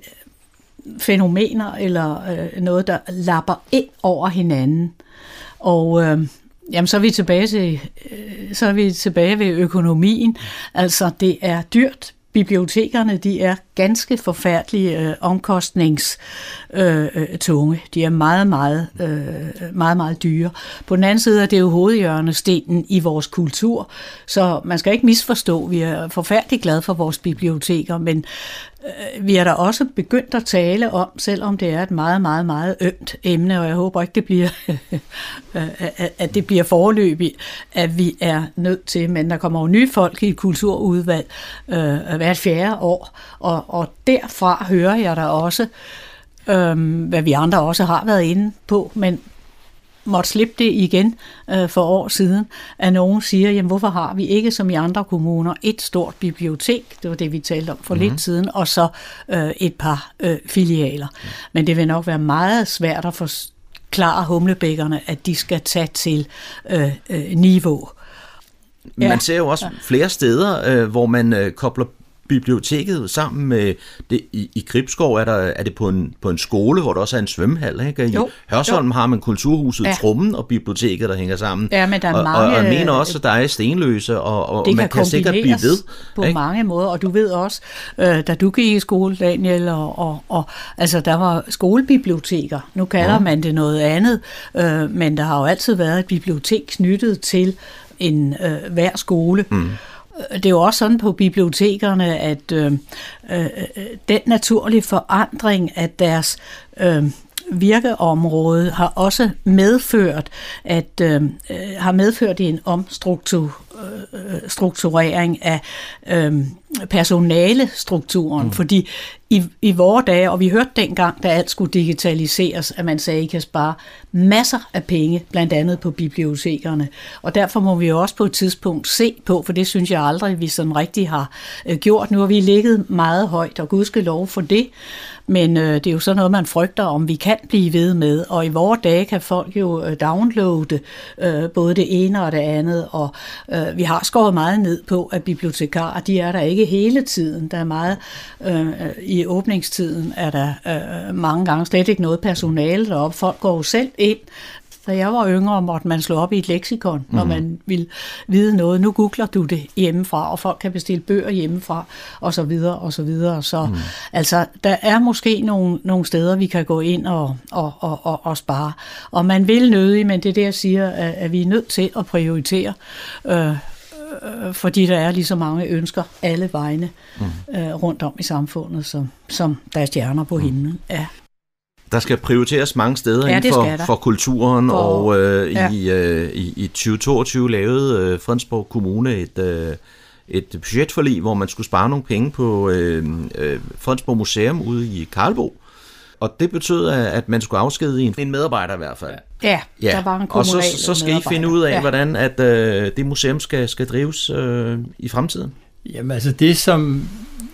fænomener eller øh, noget, der lapper ind over hinanden. Og øh, jamen, så er vi tilbage til øh, så er vi tilbage ved økonomien. Altså, det er dyrt bibliotekerne de er ganske forfærdelige øh, omkostningstunge. Øh, øh de er meget, meget, øh, meget, meget dyre. På den anden side er det jo hovedhjørnestenen i vores kultur, så man skal ikke misforstå, vi er forfærdeligt glade for vores biblioteker, men Øh, vi er da også begyndt at tale om, selvom det er et meget, meget, meget ømt emne, og jeg håber ikke, det bliver, øh, øh, at det bliver forløbigt, at vi er nødt til, men der kommer jo nye folk i kulturudvalg øh, hvert fjerde år, og, og derfra hører jeg da også, øh, hvad vi andre også har været inde på, men måtte slippe det igen øh, for år siden, at nogen siger, jamen hvorfor har vi ikke som i andre kommuner et stort bibliotek, det var det vi talte om for mm-hmm. lidt siden, og så øh, et par øh, filialer. Men det vil nok være meget svært at forklare humlebækkerne, at de skal tage til øh, øh, niveau. Ja. Man ser jo også flere steder, øh, hvor man øh, kobler biblioteket sammen med det, i, i Gribskov er, der, er det på en, på en skole, hvor der også er en svømmehal. Ikke? I jo, Hørsholm jo. har man kulturhuset ja. Trummen og biblioteket, der hænger sammen. Ja, men der er og, mange, og, og jeg mener også, at der er Stenløse, og, og det man kan, kan sikkert blive ved. på ikke? mange måder, og du ved også, øh, da du gik i skole, Daniel, og, og, og altså der var skolebiblioteker. Nu kalder ja. man det noget andet, øh, men der har jo altid været et bibliotek knyttet til en øh, hver skole. Mm det er jo også sådan på bibliotekerne, at øh, øh, øh, den naturlige forandring af deres øh, virkeområde har også medført, at øh, øh har medført en omstruktur omstrukturering af øh, personalestrukturen, mm. fordi i, i vore dage, og vi hørte dengang, da alt skulle digitaliseres, at man sagde, at I kan spare masser af penge, blandt andet på bibliotekerne. Og derfor må vi jo også på et tidspunkt se på, for det synes jeg aldrig, vi sådan rigtig har øh, gjort. Nu har vi ligget meget højt, og Gud skal lov for det. Men øh, det er jo sådan noget, man frygter, om vi kan blive ved med. Og i vores dage kan folk jo øh, downloade øh, både det ene og det andet. Og øh, Øh, vi har skåret meget ned på, at bibliotekarer, de er der ikke hele tiden. Der er meget øh, i åbningstiden, er der øh, mange gange slet ikke noget personale deroppe. Folk går jo selv ind da jeg var yngre, måtte man slå op i et leksikon, når mm. man ville vide noget. Nu googler du det hjemmefra, og folk kan bestille bøger hjemmefra, og så videre, og så videre. Så mm. altså, der er måske nogle, nogle steder, vi kan gå ind og, og, og, og, og spare. Og man vil nødig, men det er det, jeg siger, at, at vi er nødt til at prioritere. Øh, øh fordi der er lige så mange ønsker alle vegne mm. øh, rundt om i samfundet, som, som der er stjerner på mm. himlen. Ja. Der skal prioriteres mange steder ja, inden for, for kulturen, for, og øh, ja. i, øh, i, i 2022 lavede øh, Fredensborg Kommune et, øh, et budgetforlig, hvor man skulle spare nogle penge på øh, øh, Fredensborg Museum ude i Karlbo. Og det betød, at man skulle afskedige en, en medarbejder i hvert fald. Ja, ja. der var en Og så, så skal I finde ud af, ja. hvordan at øh, det museum skal, skal drives øh, i fremtiden. Jamen altså det, som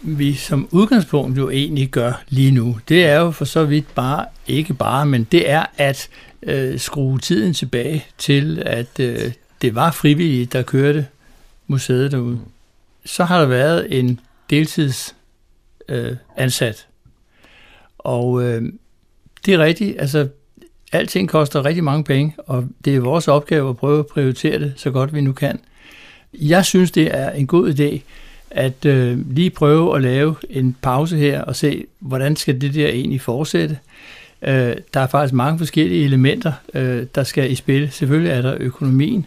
vi som udgangspunkt jo egentlig gør lige nu, det er jo for så vidt bare, ikke bare, men det er at øh, skrue tiden tilbage til, at øh, det var frivillige, der kørte museet derude. Så har der været en deltidsansat. øh, ansat. Og øh, det er rigtigt, altså alting koster rigtig mange penge, og det er vores opgave at prøve at prioritere det så godt vi nu kan. Jeg synes, det er en god idé at øh, lige prøve at lave en pause her og se, hvordan skal det der egentlig fortsætte. Øh, der er faktisk mange forskellige elementer, øh, der skal i spil. Selvfølgelig er der økonomien.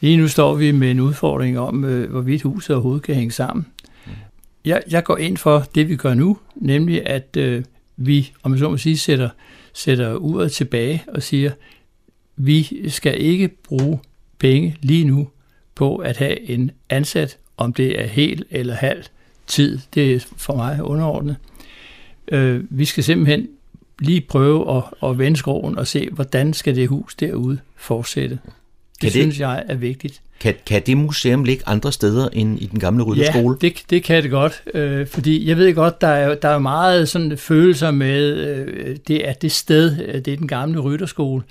Lige nu står vi med en udfordring om, øh, hvorvidt huset overhovedet kan hænge sammen. Jeg, jeg går ind for det, vi gør nu, nemlig at øh, vi, om jeg så må sige, sætter, sætter uret tilbage og siger, vi skal ikke bruge penge lige nu på at have en ansat, om det er helt eller halv tid. Det er for mig underordnet. Øh, vi skal simpelthen lige prøve at, at vende skroven og se, hvordan skal det hus derude fortsætte. Det, det synes jeg er vigtigt. Kan, kan det museum ligge andre steder end i den gamle rytterskole? Ja, det, det kan det godt, øh, fordi jeg ved godt, der er, der er meget sådan følelser med, øh, det er det sted, øh, det er den gamle rytterskole.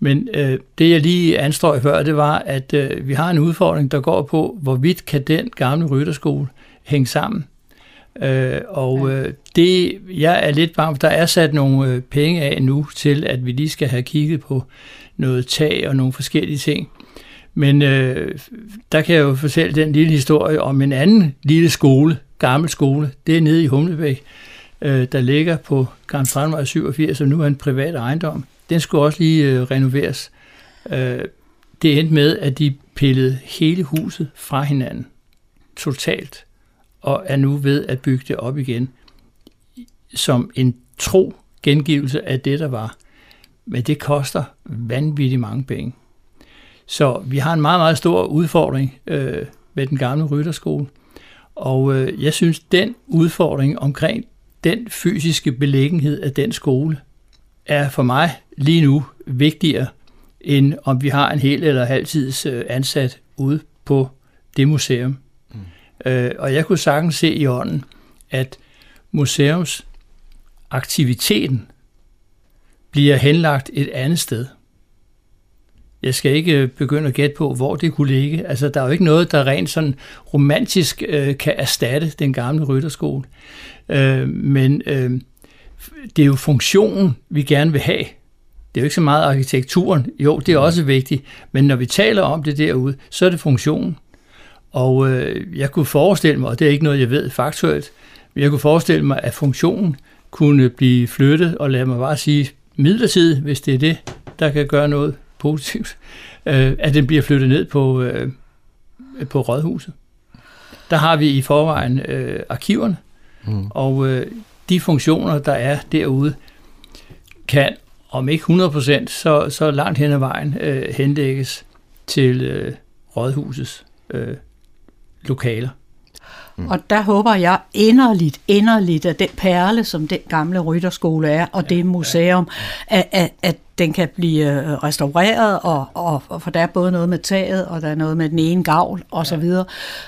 Men øh, det jeg lige anstrøg før, det var, at øh, vi har en udfordring, der går på, hvorvidt kan den gamle rytterskole hænge sammen. Øh, og øh, det, jeg er lidt bange, der er sat nogle øh, penge af nu til, at vi lige skal have kigget på noget tag og nogle forskellige ting. Men øh, der kan jeg jo fortælle den lille historie om en anden lille skole, gammel skole. Det er nede i Humlebæk, øh, der ligger på Grand Strandvej 87, som nu er en privat ejendom. Den skulle også lige øh, renoveres. Øh, det endte med, at de pillede hele huset fra hinanden. Totalt. Og er nu ved at bygge det op igen. Som en tro gengivelse af det, der var. Men det koster vanvittigt mange penge. Så vi har en meget, meget stor udfordring øh, med den gamle rytterskole. Og øh, jeg synes, den udfordring omkring den fysiske beliggenhed af den skole, er for mig lige nu vigtigere, end om vi har en hel eller halvtids øh, ansat ude på det museum. Mm. Øh, og jeg kunne sagtens se i ånden, at museums aktiviteten bliver henlagt et andet sted. Jeg skal ikke øh, begynde at gætte på, hvor det kunne ligge. Altså, der er jo ikke noget, der rent sådan romantisk øh, kan erstatte den gamle rytterskole. Øh, men øh, det er jo funktionen, vi gerne vil have. Det er jo ikke så meget arkitekturen. Jo, det er også vigtigt. Men når vi taler om det derude, så er det funktionen. Og øh, jeg kunne forestille mig, og det er ikke noget, jeg ved faktuelt, men jeg kunne forestille mig, at funktionen kunne blive flyttet, og lad mig bare sige midlertidigt, hvis det er det, der kan gøre noget positivt, øh, at den bliver flyttet ned på, øh, på Rådhuset. Der har vi i forvejen øh, arkiverne, mm. og øh, de funktioner, der er derude, kan om ikke 100%, så, så langt hen ad vejen øh, henlægges til øh, Rådhusets øh, lokaler. Mm. Og der håber jeg inderligt, inderligt, at den perle, som den gamle rytterskole er, og ja, det museum, ja. At, at, at den kan blive øh, restaureret, og, og, og for der er både noget med taget, og der er noget med den ene gavl, og så videre.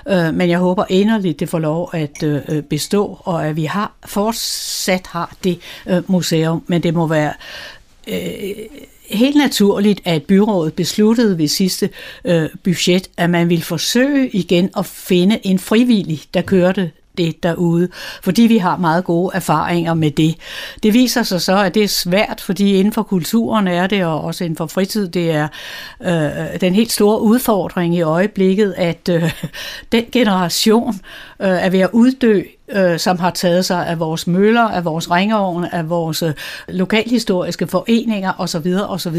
Øh, men jeg håber inderligt, det får lov at øh, bestå, og at vi har fortsat har det øh, museum, men det må være øh, helt naturligt, at byrådet besluttede ved sidste øh, budget, at man ville forsøge igen at finde en frivillig, der kørte det derude, fordi vi har meget gode erfaringer med det. Det viser sig så, at det er svært, fordi inden for kulturen er det, og også inden for fritid, det er øh, den helt store udfordring i øjeblikket, at øh, den generation øh, er ved at uddø øh, som har taget sig af vores møller, af vores ringeovn, af vores øh, lokalhistoriske foreninger osv. osv.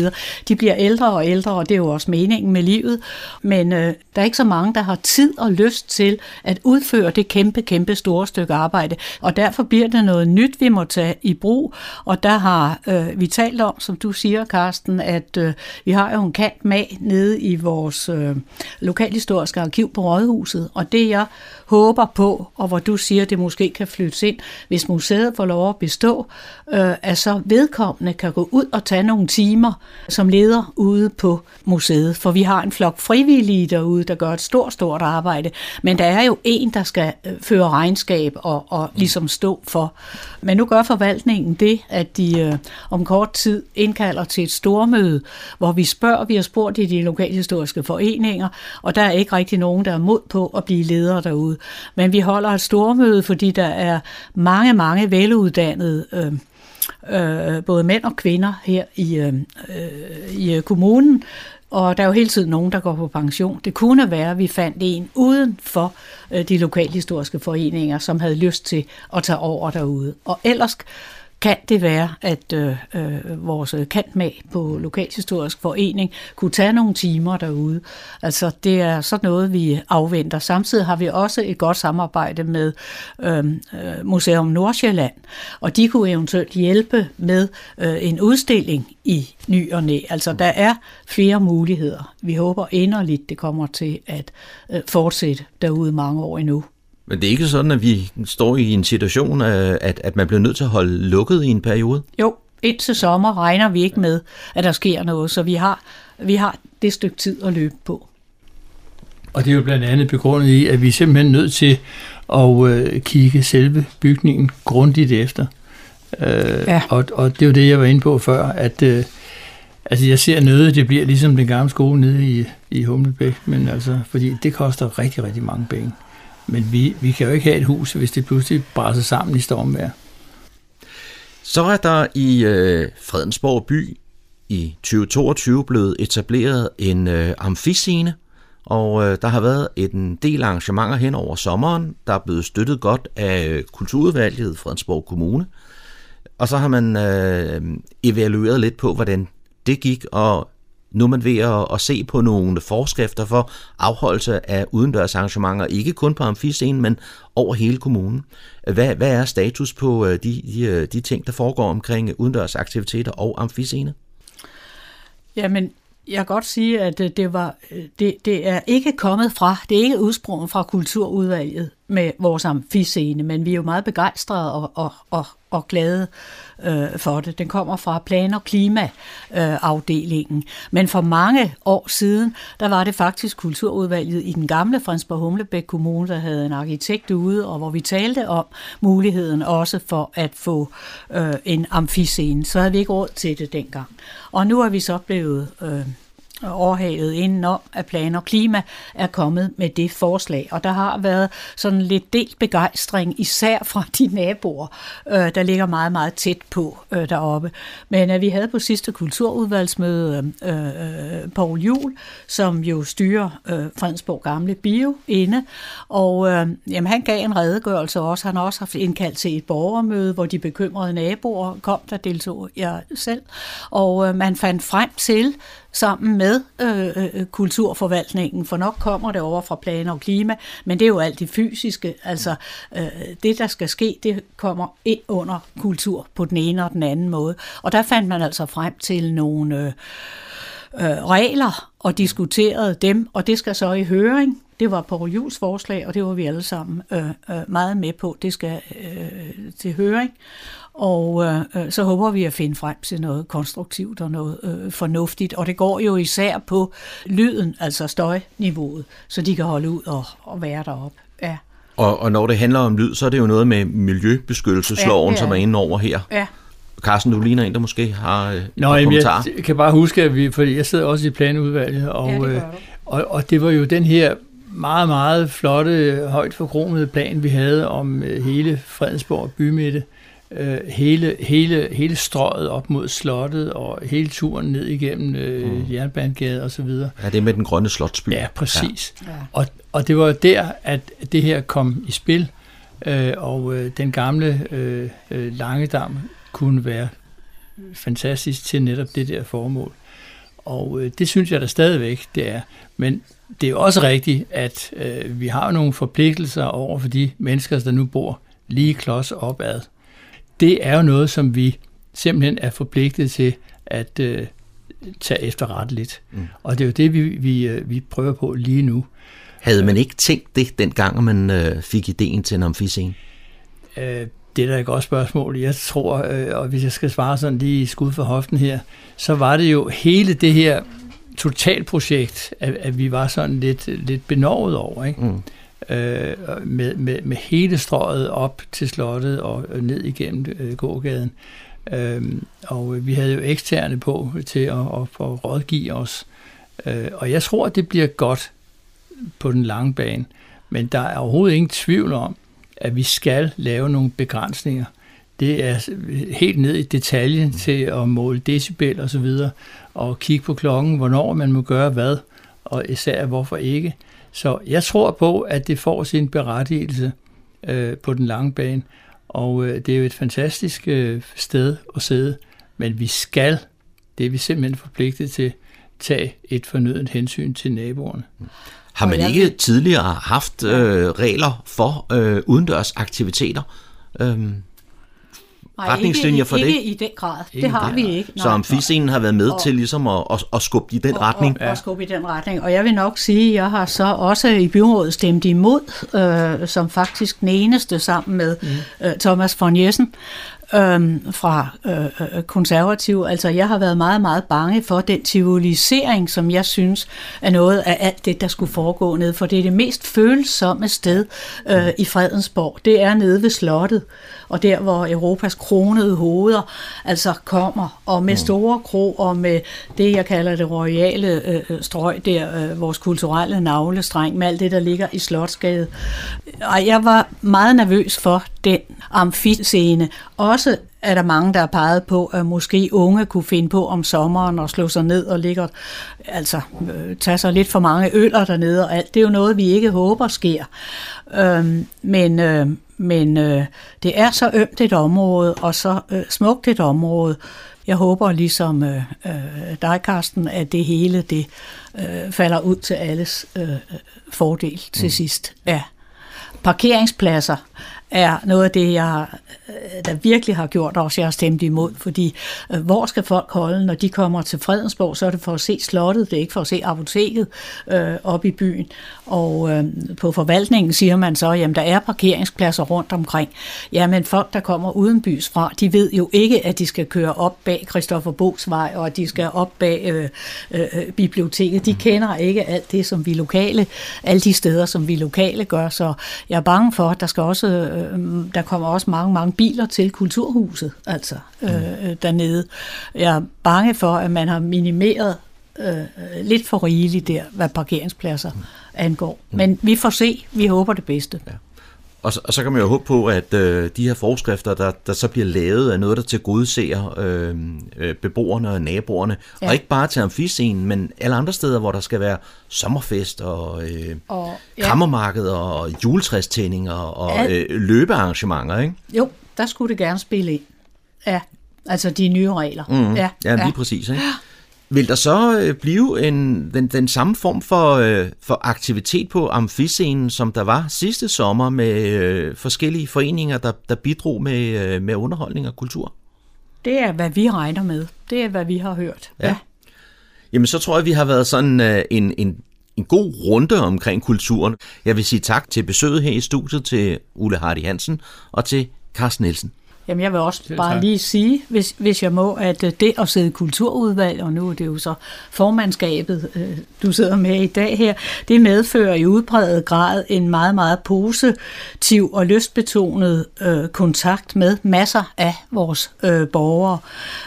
De bliver ældre og ældre, og det er jo også meningen med livet. Men øh, der er ikke så mange, der har tid og lyst til at udføre det kæmpe, kæmpe store stykke arbejde. Og derfor bliver det noget nyt, vi må tage i brug. Og der har øh, vi talt om, som du siger, Karsten, at øh, vi har jo en kant med nede i vores øh, lokalhistoriske arkiv på Rådhuset. Og det jeg håber på, og hvor du siger, det måske kan flyttes ind, hvis museet får lov at bestå, øh, at så vedkommende kan gå ud og tage nogle timer som leder ude på museet. For vi har en flok frivillige derude, der gør et stort, stort arbejde. Men der er jo en, der skal øh, føre regnskab og, og ligesom stå for. Men nu gør forvaltningen det, at de øh, om kort tid indkalder til et stormøde, hvor vi spørger, vi har spurgt i de lokalhistoriske foreninger, og der er ikke rigtig nogen, der er mod på at blive ledere derude. Men vi holder et stormøde, fordi der er mange, mange veluddannede øh, øh, både mænd og kvinder her i, øhm, øh, i øh, kommunen, og der er jo hele tiden nogen, der går på pension. Det kunne være, at vi fandt en uden for øh, de lokalhistoriske foreninger, som havde lyst til at tage over derude. Og ellers kan det være, at øh, øh, vores kantmag på Lokalhistorisk Forening kunne tage nogle timer derude. Altså det er sådan noget, vi afventer. Samtidig har vi også et godt samarbejde med øhm, øh, Museum Nordsjælland, og de kunne eventuelt hjælpe med øh, en udstilling i ny og næ. Altså der er flere muligheder. Vi håber inderligt, det kommer til at øh, fortsætte derude mange år endnu. Men det er ikke sådan, at vi står i en situation, at, at man bliver nødt til at holde lukket i en periode? Jo, indtil sommer regner vi ikke med, at der sker noget, så vi har, vi har det stykke tid at løbe på. Og det er jo blandt andet begrundet i, at vi er simpelthen nødt til at øh, kigge selve bygningen grundigt efter. Øh, ja. og, og det er jo det, jeg var inde på før, at øh, altså jeg ser nødt, det bliver ligesom den gamle skole nede i, i Humlebæk, men altså, fordi det koster rigtig, rigtig mange penge. Men vi, vi kan jo ikke have et hus, hvis det pludselig brænder sammen i stormvejr. Så er der i øh, Fredensborg by i 2022 blevet etableret en øh, amfiscene, og øh, der har været en del arrangementer hen over sommeren, der er blevet støttet godt af øh, Kulturudvalget i Fredensborg Kommune. Og så har man øh, evalueret lidt på, hvordan det gik, og nu er man ved at, at se på nogle forskrifter for afholdelse af udendørs arrangementer, ikke kun på amfiscenen, men over hele kommunen. Hvad, hvad er status på øh, de, de, øh, de ting, der foregår omkring udendørs aktiviteter og amfiscene? Jamen, jeg kan godt sige, at øh, det, var, det, det er ikke kommet fra, det er ikke udsprunget fra kulturudvalget med vores amfiscene, men vi er jo meget begejstrede og, og, og, og glade øh, for det. Den kommer fra plan- og klimaafdelingen. Øh, men for mange år siden, der var det faktisk kulturudvalget i den gamle Fransborg Humlebæk Kommune, der havde en arkitekt ude, og hvor vi talte om muligheden også for at få øh, en amfiscene. Så havde vi ikke råd til det dengang. Og nu er vi så blevet... Øh, overhavet indenom, at plan og klima er kommet med det forslag. Og der har været sådan lidt delt begejstring, især fra de naboer, øh, der ligger meget, meget tæt på øh, deroppe. Men at øh, vi havde på sidste kulturudvalgsmøde øh, øh, Poul Jul, som jo styrer øh, Fredensborg Gamle Bio inde, og øh, jamen, han gav en redegørelse også. Han har også haft indkaldt til et borgermøde, hvor de bekymrede naboer kom, der deltog jeg selv. Og øh, man fandt frem til, sammen med øh, øh, øh, kulturforvaltningen, for nok kommer det over fra planer og klima, men det er jo alt det fysiske. Altså, øh, det der skal ske, det kommer ind under kultur på den ene og den anden måde. Og der fandt man altså frem til nogle øh, øh, regler og diskuterede dem, og det skal så i høring. Det var på Jules forslag, og det var vi alle sammen øh, øh, meget med på. Det skal øh, til høring. Og øh, øh, så håber vi at finde frem til noget konstruktivt og noget øh, fornuftigt. Og det går jo især på lyden, altså støjniveauet, så de kan holde ud og, og være deroppe. Ja. Og, og når det handler om lyd, så er det jo noget med miljøbeskyttelsesloven, ja, som er inde over her. Ja. Carsten, du ligner en, der måske har øh, Nå, jamen, jeg kan bare huske, at vi, fordi jeg sidder også i planudvalget, og, ja, det øh, og, og det var jo den her meget, meget flotte, højt forkromede plan, vi havde om øh, hele Fredensborg bymidte, øh, hele, hele, hele strøget op mod slottet og hele turen ned igennem øh, mm. Jernbanegade og så videre. Ja, det er med den grønne slotsby. Ja, præcis. Ja. Og, og det var der, at det her kom i spil. øh, og øh, den gamle øh, øh, Langedam kunne være fantastisk til netop det der formål. Og øh, det synes jeg da stadigvæk, det er. Men det er også rigtigt, at øh, vi har nogle forpligtelser over for de mennesker, der nu bor lige klods opad. Det er jo noget, som vi simpelthen er forpligtet til at øh, tage efterretteligt. Mm. Og det er jo det, vi, vi, øh, vi prøver på lige nu. Havde man ikke tænkt det, dengang man øh, fik ideen til en amfiscene? Øh, det er da et godt spørgsmål. Jeg tror, øh, og hvis jeg skal svare sådan lige i skud for hoften her, så var det jo hele det her totalprojekt, at, at vi var sådan lidt, lidt benovet over, ikke? Mm. Øh, med, med, med hele strøget op til slottet og ned igennem øh, gågaden. Øh, og vi havde jo eksterne på til at, at, at rådgive os. Øh, og jeg tror, det bliver godt på den lange bane. Men der er overhovedet ingen tvivl om, at vi skal lave nogle begrænsninger. Det er helt ned i detaljen mm. til at måle decibel og så videre, og kigge på klokken, hvornår man må gøre hvad, og især hvorfor ikke. Så jeg tror på, at det får sin berettigelse øh, på den lange bane, og øh, det er jo et fantastisk øh, sted at sidde, men vi skal, det er vi simpelthen forpligtet til, tage et fornødent hensyn til naboerne. Mm. Har man ikke tidligere haft øh, regler for øh, udendørs aktiviteter? Øhm, Nej, retningslinjer ikke, for ikke det? Ikke i den grad. Ikke det har der. vi ikke. Nej. Så amfiscenen har været med og, til ligesom at, at, at skubbe i den og, retning? Og, og skubbe i den retning. Og jeg vil nok sige, at jeg har så også i byrådet stemt imod, øh, som faktisk den eneste sammen med mm. øh, Thomas von Jessen, øhm, fra øh, øh, konservativ. Altså, jeg har været meget, meget bange for den civilisering, som jeg synes er noget af alt det, der skulle foregå ned. For det er det mest følsomme sted øh, i Fredensborg. Det er nede ved slottet, og der, hvor Europas kronede hoveder altså kommer, og med mm. store kro, og med det, jeg kalder det royale øh, strøg der, øh, vores kulturelle navlestreng, med alt det, der ligger i Slotsgade. Og jeg var meget nervøs for den amfiscene, også er der mange, der har peget på, at måske unge kunne finde på om sommeren og slå sig ned og ligge altså øh, tage sig lidt for mange øller dernede og alt. Det er jo noget, vi ikke håber sker. Øhm, men øh, men øh, det er så ømt et område, og så øh, smukt et område. Jeg håber ligesom øh, øh, dig, Karsten, at det hele det øh, falder ud til alles øh, fordel til mm. sidst. Ja. Parkeringspladser er noget af det, jeg øh, der virkelig har gjort også, jeg har stemt imod, fordi øh, hvor skal folk holde, når de kommer til Fredensborg, så er det for at se slottet, det er ikke for at se apoteket øh, op i byen. Og øh, på forvaltningen siger man så, jamen der er parkeringspladser rundt omkring. Jamen folk, der kommer uden bys fra, de ved jo ikke, at de skal køre op bag Christoffer Bogs vej, og at de skal op bag øh, øh, øh, biblioteket. De kender ikke alt det, som vi lokale, alle de steder, som vi lokale gør, så jeg er bange for, at der skal også øh, øh, der kommer også mange, mange biler til kulturhuset, altså øh, mm. dernede. Jeg er bange for, at man har minimeret øh, lidt for rigeligt der, hvad parkeringspladser mm. angår. Men vi får se. Vi håber det bedste. Ja. Og så, og så kan man jo håbe på, at øh, de her forskrifter, der, der så bliver lavet, er noget, der til gode ser øh, øh, beboerne og naboerne. Ja. Og ikke bare til amfiscenen, men alle andre steder, hvor der skal være sommerfest og, øh, og ja. kammermarked og juletræstænding og, ja. øh, løbearrangementer, ikke? Jo, der skulle det gerne spille ind. Ja, altså de nye regler. Mm, ja, ja, lige ja. præcis. Ikke? Vil der så øh, blive en, den, den samme form for, øh, for aktivitet på amfiscenen, som der var sidste sommer med øh, forskellige foreninger, der, der bidrog med, øh, med underholdning og kultur? Det er, hvad vi regner med. Det er, hvad vi har hørt. Ja. ja. Jamen, så tror jeg, vi har været sådan øh, en, en, en god runde omkring kulturen. Jeg vil sige tak til besøget her i studiet til Ulle Hardy Hansen og til Carsten Nielsen. Jamen jeg vil også Selv bare lige sige, hvis, hvis jeg må, at øh, det at sidde i kulturudvalg, og nu er det jo så formandskabet, øh, du sidder med i dag her, det medfører i udbredet grad en meget, meget positiv og lystbetonet øh, kontakt med masser af vores øh, borgere.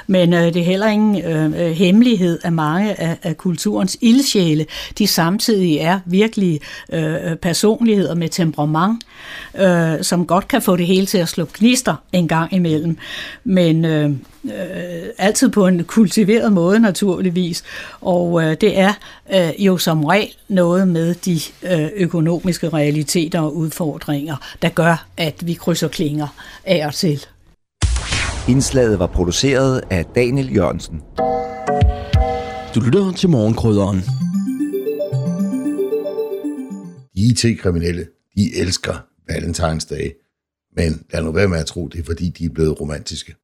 Men øh, det er heller ingen øh, hemmelighed, at mange af, af kulturens ildsjæle, de samtidig er virkelig øh, personligheder med temperament, øh, som godt kan få det hele til at slå knister en gang gang imellem. Men øh, øh, altid på en kultiveret måde naturligvis. Og øh, det er øh, jo som regel noget med de øh, økonomiske realiteter og udfordringer, der gør, at vi krydser klinger af og til. Indslaget var produceret af Daniel Jørgensen. Du lytter til morgenkrydderen. IT-kriminelle, de elsker Valentinsdag. Men lad nu være med at tro, det er fordi, de er blevet romantiske.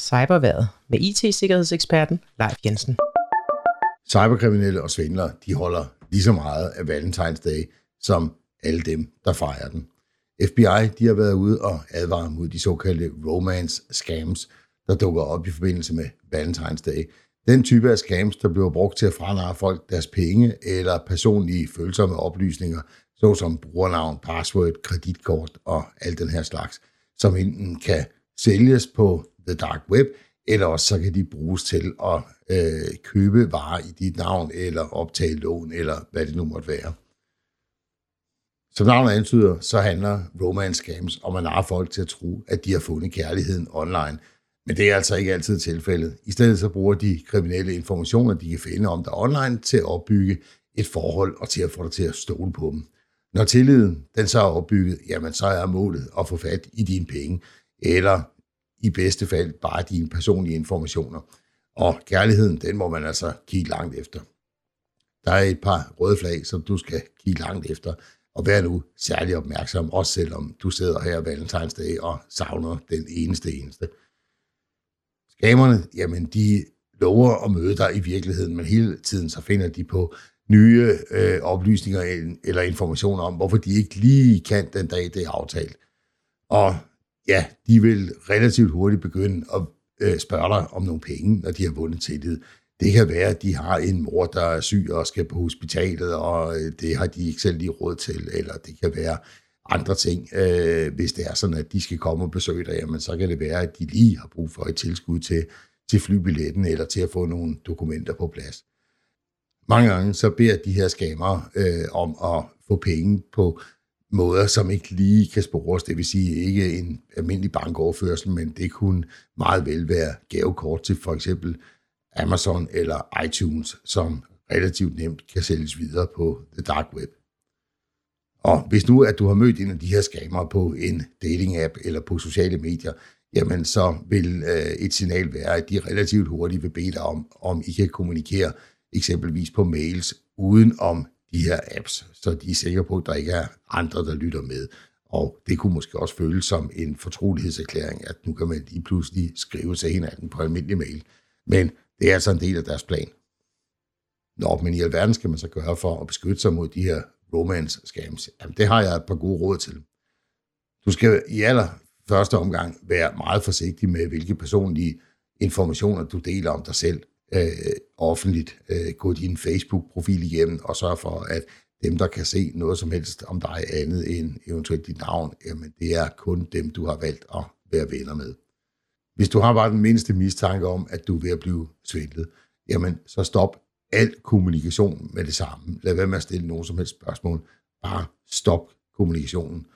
Cyberværet med IT-sikkerhedseksperten Leif Jensen. Cyberkriminelle og svindlere, de holder lige så meget af Valentinsdag, som alle dem, der fejrer den. FBI de har været ude og advare mod de såkaldte romance scams, der dukker op i forbindelse med Valentinsdag. Den type af scams, der bliver brugt til at franare folk deres penge eller personlige følsomme oplysninger, såsom brugernavn, password, kreditkort og alt den her slags, som enten kan sælges på the dark web, eller også så kan de bruges til at øh, købe varer i dit navn, eller optage lån, eller hvad det nu måtte være. Som navnet antyder, så handler romance scams om at narre folk til at tro, at de har fundet kærligheden online. Men det er altså ikke altid tilfældet. I stedet så bruger de kriminelle informationer, de kan finde om dig online, til at opbygge et forhold og til at få dig til at stole på dem. Når tilliden den så er opbygget, jamen så er målet at få fat i dine penge, eller i bedste fald bare dine personlige informationer. Og kærligheden, den må man altså kigge langt efter. Der er et par røde flag, som du skal kigge langt efter, og vær nu særlig opmærksom, også selvom du sidder her valentinsdag og savner den eneste eneste. Skamerne, jamen de lover at møde dig i virkeligheden, men hele tiden så finder de på nye øh, oplysninger eller informationer om, hvorfor de ikke lige kan den dag, det er aftalt. Og ja, de vil relativt hurtigt begynde at øh, spørge dig om nogle penge, når de har vundet tillid. Det kan være, at de har en mor, der er syg og skal på hospitalet, og øh, det har de ikke selv lige råd til, eller det kan være andre ting. Øh, hvis det er sådan, at de skal komme og besøge dig, jamen, så kan det være, at de lige har brug for et tilskud til, til flybilletten, eller til at få nogle dokumenter på plads. Mange gange så beder de her skamere øh, om at få penge på måder, som ikke lige kan spores. Det vil sige ikke en almindelig bankoverførsel, men det kunne meget vel være gavekort til for eksempel Amazon eller iTunes, som relativt nemt kan sælges videre på the dark web. Og hvis nu, at du har mødt en af de her skammer på en dating-app eller på sociale medier, jamen så vil øh, et signal være, at de relativt hurtigt vil bede dig om, om I kan kommunikere eksempelvis på mails uden om de her apps, så de er sikre på, at der ikke er andre, der lytter med. Og det kunne måske også føles som en fortrolighedserklæring, at nu kan man lige pludselig skrive til hinanden på almindelig mail. Men det er altså en del af deres plan. Nå, men i alverden skal man så gøre for at beskytte sig mod de her romance scams? Jamen, det har jeg et par gode råd til. Du skal i aller første omgang være meget forsigtig med, hvilke personlige informationer du deler om dig selv øh, offentligt. Øh, gå din Facebook-profil igennem og sørge for, at dem, der kan se noget som helst om dig andet end eventuelt dit navn, jamen det er kun dem, du har valgt at være venner med. Hvis du har bare den mindste mistanke om, at du er ved at blive svindlet, jamen så stop al kommunikation med det samme. Lad være med at stille nogen som helst spørgsmål. Bare stop kommunikationen.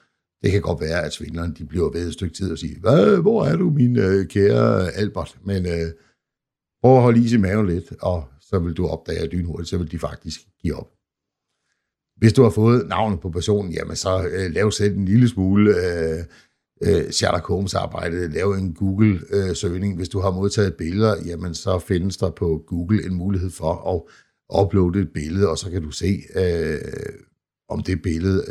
Det kan godt være, at svindlerne de bliver ved et stykke tid og siger, Hvad, hvor er du, min øh, kære Albert? Men øh, prøv at holde is i maven lidt, og så vil du opdage at lynhurtigt, så vil de faktisk give op. Hvis du har fået navnet på personen, jamen så øh, lav selv en lille smule øh, øh, Sherlock Holmes arbejde, lav en Google-søgning. Øh, Hvis du har modtaget billeder, jamen så findes der på Google en mulighed for at uploade et billede, og så kan du se, øh, om det billede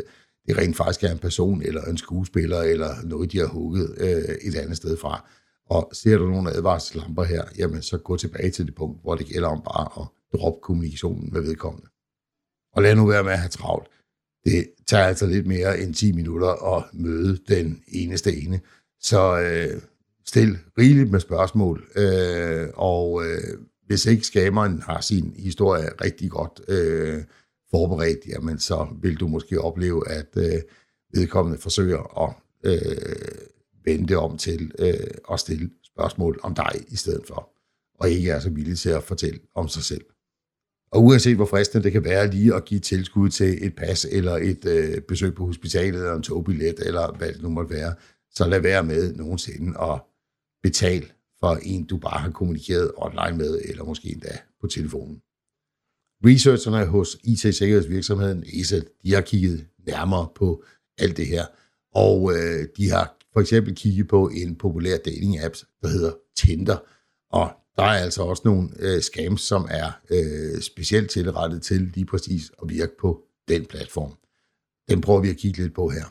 det rent faktisk er en person, eller en skuespiller, eller noget, de har hugget øh, et andet sted fra. Og ser du nogle advarselslamper her, jamen så gå tilbage til det punkt, hvor det gælder om bare at droppe kommunikationen med vedkommende. Og lad nu være med at have travlt. Det tager altså lidt mere end 10 minutter at møde den eneste ene. Så øh, stil rigeligt med spørgsmål, øh, og øh, hvis ikke skameren har sin historie rigtig godt øh, forberedt, jamen så vil du måske opleve, at øh, vedkommende forsøger at øh, vende om til øh, at stille spørgsmål om dig i stedet for, og ikke er så villig til at fortælle om sig selv. Og uanset hvor fristende det kan være lige at give tilskud til et pas, eller et øh, besøg på hospitalet, eller en togbillet, eller hvad det nu måtte være, så lad være med nogensinde at betale for en, du bare har kommunikeret online med, eller måske endda på telefonen. Researcherne hos IT-sikkerhedsvirksomheden ESA, de har kigget nærmere på alt det her, og øh, de har for eksempel kigge på en populær dating-app, der hedder Tinder, og der er altså også nogle øh, scams, som er øh, specielt tilrettet til lige præcis at virke på den platform. Den prøver vi at kigge lidt på her.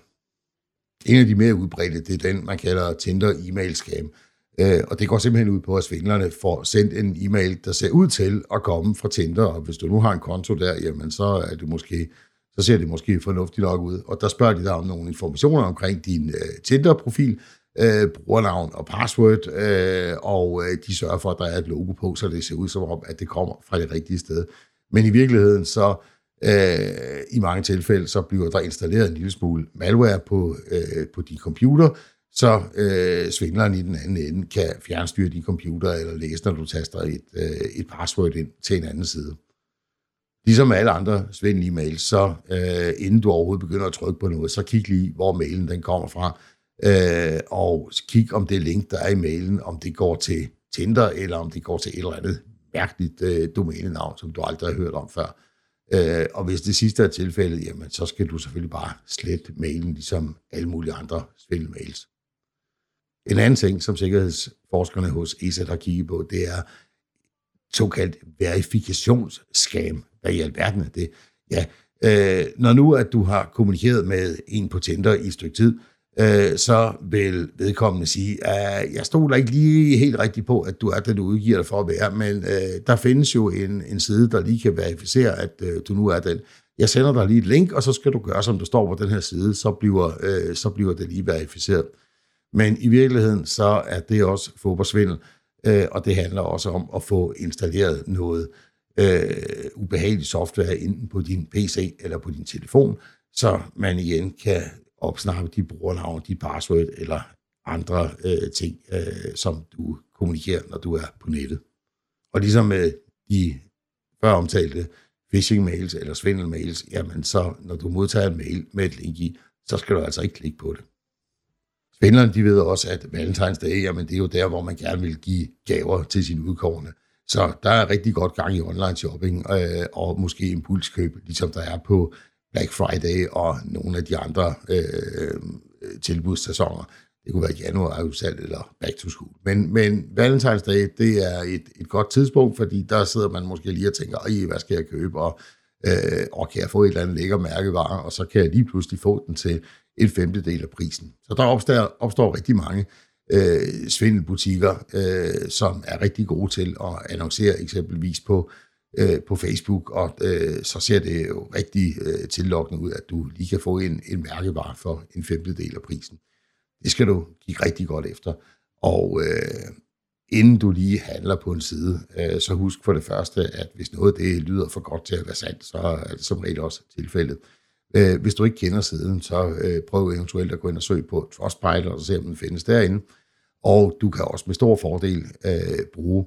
En af de mere udbredte, det er den, man kalder Tinder e-mail scam. Øh, og det går simpelthen ud på, at svindlerne får sendt en e-mail, der ser ud til at komme fra Tinder, og hvis du nu har en konto der, jamen så er det måske så ser det måske fornuftigt nok ud. Og der spørger de dig om nogle informationer omkring din øh, Tinder-profil, øh, brugernavn og password, øh, og øh, de sørger for, at der er et logo på, så det ser ud som om, at det kommer fra det rigtige sted. Men i virkeligheden så øh, i mange tilfælde, så bliver der installeret en lille smule malware på, øh, på de computer, så øh, svindleren i den anden ende kan fjernstyre din computer eller læse, når du taster et, øh, et password ind til en anden side. Ligesom alle andre svindlige mails, så øh, inden du overhovedet begynder at trykke på noget, så kig lige, hvor mailen den kommer fra, øh, og kig om det link, der er i mailen, om det går til Tinder, eller om det går til et eller andet mærkeligt øh, domænenavn, som du aldrig har hørt om før. Øh, og hvis det sidste er tilfældet, jamen, så skal du selvfølgelig bare slette mailen, ligesom alle mulige andre svindelmails. En anden ting, som sikkerhedsforskerne hos ESA har kigget på, det er såkaldt verifikationsskam. Hvad i alverden er det? Ja, øh, når nu at du har kommunikeret med en på Tinder i et stykke tid, øh, så vil vedkommende sige, at jeg stoler ikke lige helt rigtigt på, at du er den, du udgiver dig for at være, men øh, der findes jo en, en side, der lige kan verificere, at øh, du nu er den. Jeg sender dig lige et link, og så skal du gøre, som der står på den her side, så bliver, øh, så bliver det lige verificeret. Men i virkeligheden, så er det også fodboldsvindel, øh, og det handler også om at få installeret noget øh, ubehagelig software enten på din PC eller på din telefon, så man igen kan opsnappe dit brugernavn, dit password eller andre øh, ting, øh, som du kommunikerer, når du er på nettet. Og ligesom med de før omtalte phishing-mails eller svindel-mails, jamen så når du modtager en mail med et link i, så skal du altså ikke klikke på det. Spænderne, de ved også, at Valentinsdag, jamen det er jo der, hvor man gerne vil give gaver til sine udkårende. Så der er rigtig godt gang i online shopping, øh, og måske impulskøb, ligesom der er på Black Friday og nogle af de andre øh, øh tilbudssæsoner. Det kunne være januar udsalg eller back to school. Men, men Valentinsdag, det er et, et godt tidspunkt, fordi der sidder man måske lige og tænker, Ej, hvad skal jeg købe, og, øh, og kan jeg få et eller andet lækker mærkevare, og så kan jeg lige pludselig få den til en femtedel af prisen. Så der opstår, opstår rigtig mange øh, svindelbutikker, øh, som er rigtig gode til at annoncere eksempelvis på, øh, på Facebook, og øh, så ser det jo rigtig øh, tillokkende ud, at du lige kan få en, en mærkevare for en femtedel af prisen. Det skal du kigge rigtig godt efter. Og øh, inden du lige handler på en side, øh, så husk for det første, at hvis noget det lyder for godt til at være sandt, så er det som regel også tilfældet. Øh, Øh, hvis du ikke kender siden, så øh, prøv eventuelt at gå ind og søge på Trustpilot og se, om den findes derinde. Og du kan også med stor fordel øh, bruge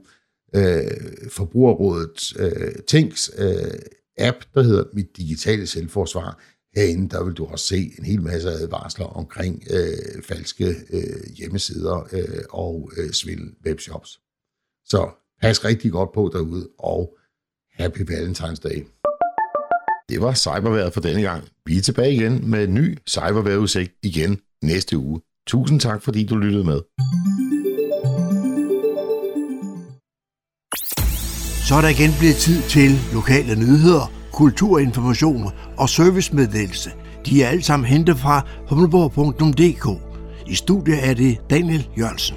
øh, Forbrugerrådet øh, Tænks øh, app, der hedder Mit Digitale Selvforsvar. Herinde der vil du også se en hel masse advarsler omkring øh, falske øh, hjemmesider øh, og øh, svindel webshops. Så pas rigtig godt på derude, og Happy Valentine's Day. Det var cyberværet for denne gang. Vi er tilbage igen med en ny cyberværetudsigt igen næste uge. Tusind tak, fordi du lyttede med. Så er der igen blevet tid til lokale nyheder, kulturinformation og servicemeddelelse. De er alle sammen hentet fra humleborg.dk. I studiet er det Daniel Jørgensen.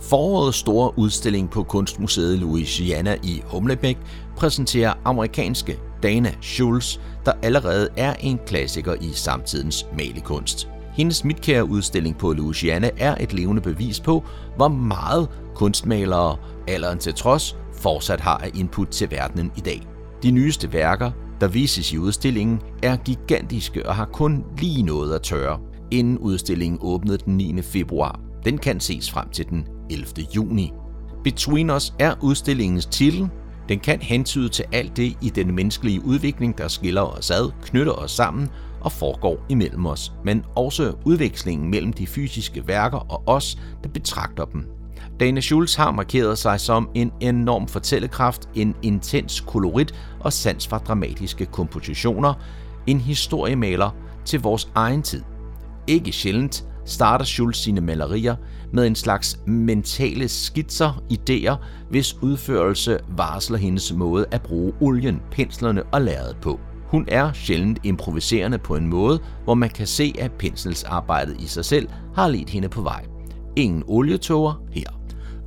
Forårets store udstilling på Kunstmuseet Louisiana i Humlebæk præsenterer amerikanske Dana Schulz, der allerede er en klassiker i samtidens malekunst. Hendes midtkære-udstilling på Louisiana er et levende bevis på, hvor meget kunstmalere, alderen til trods, fortsat har af input til verdenen i dag. De nyeste værker, der vises i udstillingen, er gigantiske og har kun lige noget at tørre, inden udstillingen åbnede den 9. februar. Den kan ses frem til den 11. juni. Between Us er udstillingens titel. Den kan hentyde til alt det i den menneskelige udvikling, der skiller os ad, knytter os sammen og foregår imellem os, men også udvekslingen mellem de fysiske værker og os, der betragter dem. Dana Schulz har markeret sig som en enorm fortællekraft, en intens kolorit og sans for dramatiske kompositioner, en historiemaler til vores egen tid. Ikke sjældent starter Schulz sine malerier med en slags mentale skitser, idéer, hvis udførelse varsler hendes måde at bruge olien, penslerne og lærredet på. Hun er sjældent improviserende på en måde, hvor man kan se, at penselsarbejdet i sig selv har ledt hende på vej. Ingen olietoger her.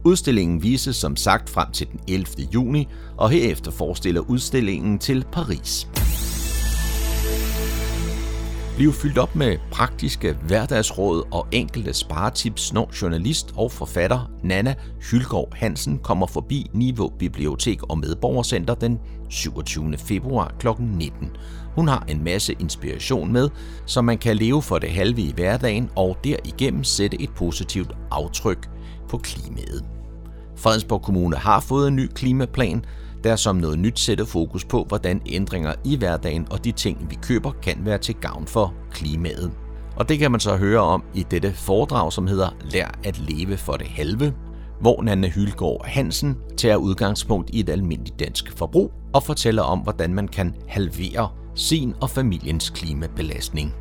Udstillingen vises som sagt frem til den 11. juni, og herefter forestiller udstillingen til Paris blive fyldt op med praktiske hverdagsråd og enkelte sparetips, når journalist og forfatter Nana Hylgaard Hansen kommer forbi Niveau Bibliotek og Medborgercenter den 27. februar kl. 19. Hun har en masse inspiration med, så man kan leve for det halve i hverdagen og derigennem sætte et positivt aftryk på klimaet. Fredensborg Kommune har fået en ny klimaplan, der som noget nyt sætter fokus på, hvordan ændringer i hverdagen og de ting, vi køber, kan være til gavn for klimaet. Og det kan man så høre om i dette foredrag, som hedder Lær at leve for det halve, hvor Nanne Hylgaard Hansen tager udgangspunkt i et almindeligt dansk forbrug og fortæller om, hvordan man kan halvere sin og familiens klimabelastning.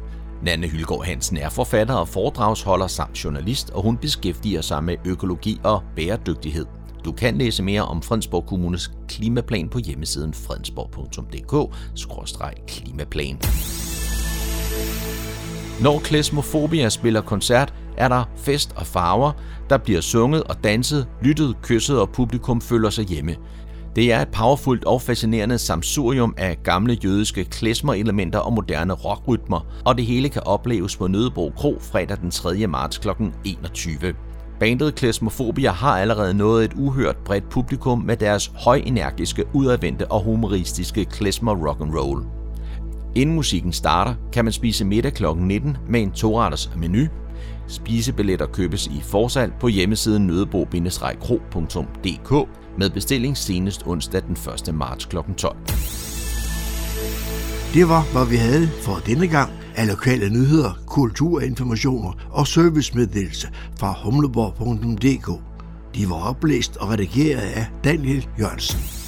Nanne Hylgaard Hansen er forfatter og foredragsholder samt journalist, og hun beskæftiger sig med økologi og bæredygtighed. Du kan læse mere om Fredensborg Kommunes klimaplan på hjemmesiden fredensborg.dk-klimaplan. Når Klesmofobia spiller koncert, er der fest og farver, der bliver sunget og danset, lyttet, kysset og publikum føler sig hjemme. Det er et powerfult og fascinerende samsurium af gamle jødiske klesmerelementer og moderne rockrytmer, og det hele kan opleves på Nødebro Kro fredag den 3. marts kl. 21. Bandet Klesmofobia har allerede nået et uhørt bredt publikum med deres højenergiske, udadvendte og humoristiske klesmer rock and roll. Inden musikken starter, kan man spise middag kl. 19 med en toretters menu. Spisebilletter købes i forsalg på hjemmesiden nødebo-kro.dk med bestilling senest onsdag den 1. marts kl. 12. Det var, hvad vi havde for denne gang af lokale nyheder, kulturinformationer og servicemeddelelse fra humleborg.dk. De var oplæst og redigeret af Daniel Jørgensen.